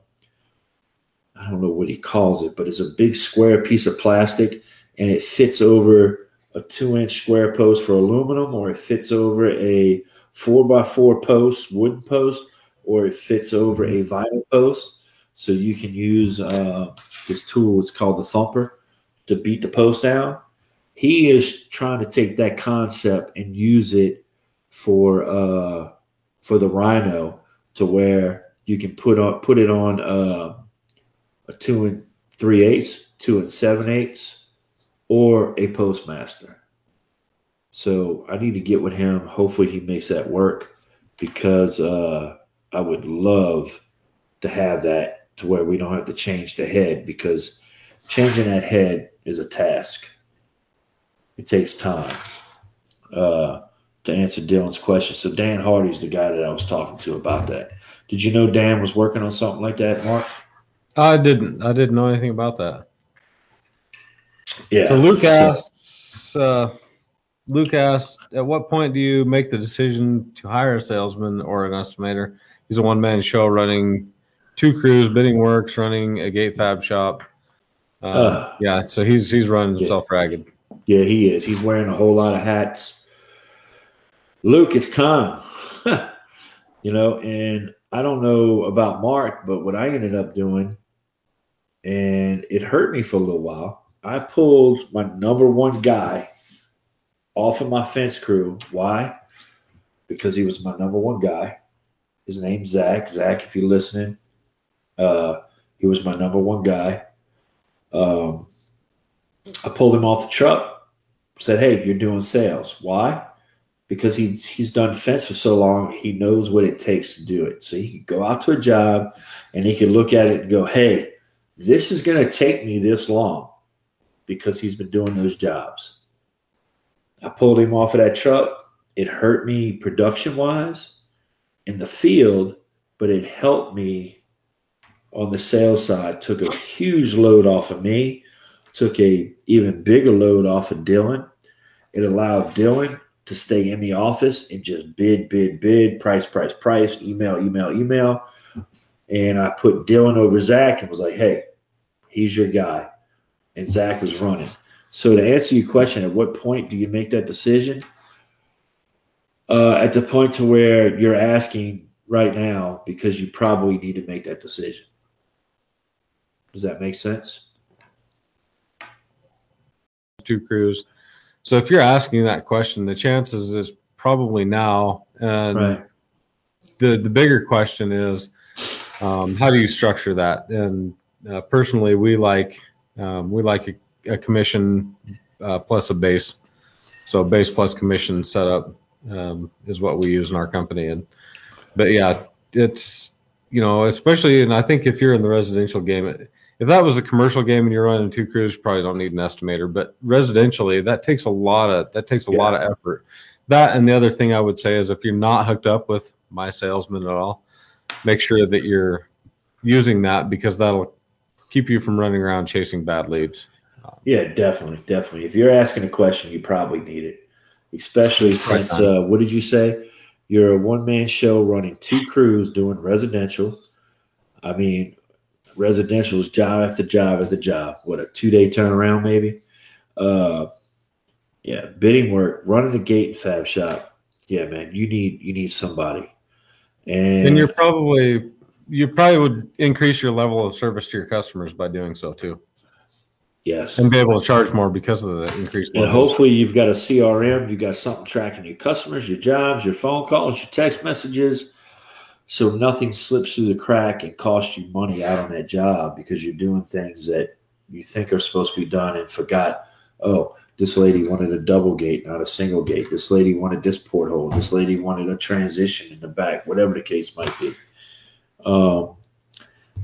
I don't know what he calls it, but it's a big square piece of plastic and it fits over a two inch square post for aluminum or it fits over a four by four post, wooden post, or it fits over a vinyl post. So you can use uh, this tool. It's called the thumper to beat the post down. He is trying to take that concept and use it for uh, for the Rhino to where you can put on put it on uh, a two and three eighths, two and seven eighths, or a postmaster. So I need to get with him. Hopefully, he makes that work because uh, I would love to have that to where we don't have to change the head because changing that head is a task. It takes time. Uh, to answer Dylan's question, so Dan Hardy's the guy that I was talking to about that. Did you know Dan was working on something like that, Mark? I didn't. I didn't know anything about that. Yeah. So Luke asks, uh, Luke asks, at what point do you make the decision to hire a salesman or an estimator? He's a one man show running two crews, bidding works, running a gate fab shop. Uh, Uh. yeah, so he's he's running Yeah. himself ragged. Yeah, he is. He's wearing a whole lot of hats. Luke, it's time. you know, and I don't know about Mark, but what I ended up doing, and it hurt me for a little while, I pulled my number one guy off of my fence crew. Why? Because he was my number one guy. His name's Zach. Zach, if you're listening, uh, he was my number one guy. Um, I pulled him off the truck, said, Hey, you're doing sales. Why? Because he's he's done fence for so long, he knows what it takes to do it. So he could go out to a job and he could look at it and go, Hey, this is gonna take me this long because he's been doing those jobs. I pulled him off of that truck. It hurt me production wise in the field, but it helped me on the sales side, took a huge load off of me took a even bigger load off of Dylan. It allowed Dylan to stay in the office and just bid, bid, bid, price, price, price, email, email, email. And I put Dylan over Zach and was like, hey, he's your guy. And Zach was running. So to answer your question, at what point do you make that decision? Uh, at the point to where you're asking right now because you probably need to make that decision. Does that make sense? two crews. So if you're asking that question, the chances is probably now. And Right. the the bigger question is, um, how do you structure that? And uh, personally, we like um, we like a, a commission uh, plus a base. So base plus commission setup um, is what we use in our company. And but yeah, it's you know especially and I think if you're in the residential game. It, if that was a commercial game and you're running two crews, you probably don't need an estimator. But residentially, that takes a lot of that takes a Yeah. lot of effort. That and the other thing I would say is if you're not hooked up with my salesman at all, make sure that you're using that because that'll keep you from running around chasing bad leads. Yeah, definitely, definitely. If you're asking a question, you probably need it, especially since uh, what did you say? You're a one man show running two crews doing residential. I mean, residential is job after job after job. What a two day turnaround, maybe. Uh, yeah, bidding work, running a gate and fab shop. Yeah, man, you need you need somebody, and, And you're probably you probably would increase your level of service to your customers by doing so too, yes, and be able to charge more because of the increased. And levels. hopefully you've got a CRM, you got something tracking your customers, your jobs, your phone calls, your text messages. So nothing slips through the crack and costs you money out on that job because you're doing things that you think are supposed to be done and forgot, oh, this lady wanted a double gate, not a single gate. This lady wanted this porthole. This lady wanted a transition in the back, whatever the case might be. Um,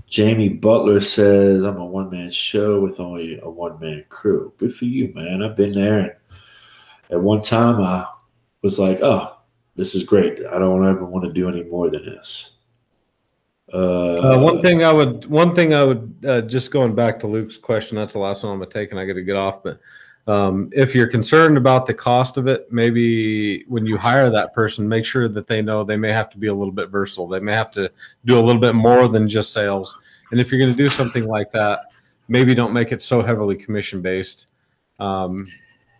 Jamie Butler says, I'm a one man show with only a one man crew. Good for you, man. I've been there. And at one time, I was like, oh, this is great. I don't ever want to do any more than this. Uh, Uh, one thing I would, one thing I would, uh, just going back to Luke's question, that's the last one I'm gonna take, and I got to get off. But um, if you're concerned about the cost of it, maybe when you hire that person, make sure that they know they may have to be a little bit versatile. They may have to do a little bit more than just sales. And if you're going to do something like that, maybe don't make it so heavily commission based. Um,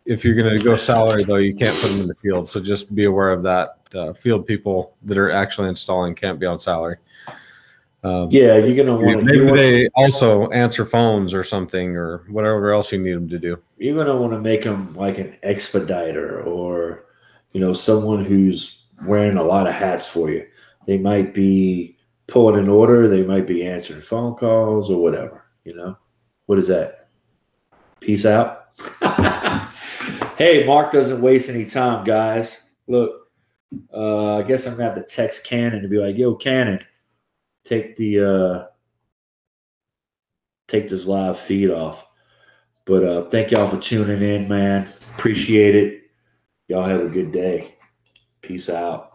if you're going to go salary, though, you can't put them in the field. So just be aware of that. Uh, field people that are actually installing can't be on salary. Um, yeah, you're want to. Maybe they also answer phones or something or whatever else you need them to do. You're gonna want to make them like an expediter or you know someone who's wearing a lot of hats for you they might be pulling an order they might be answering phone calls or whatever you know what is that peace out hey, Mark doesn't waste any time, guys. Look, uh, I guess I'm gonna have to text Cannon to be like, "Yo, Cannon, take the uh, take this live feed off." But uh, thank y'all for tuning in, man. Appreciate it. Y'all have a good day. Peace out.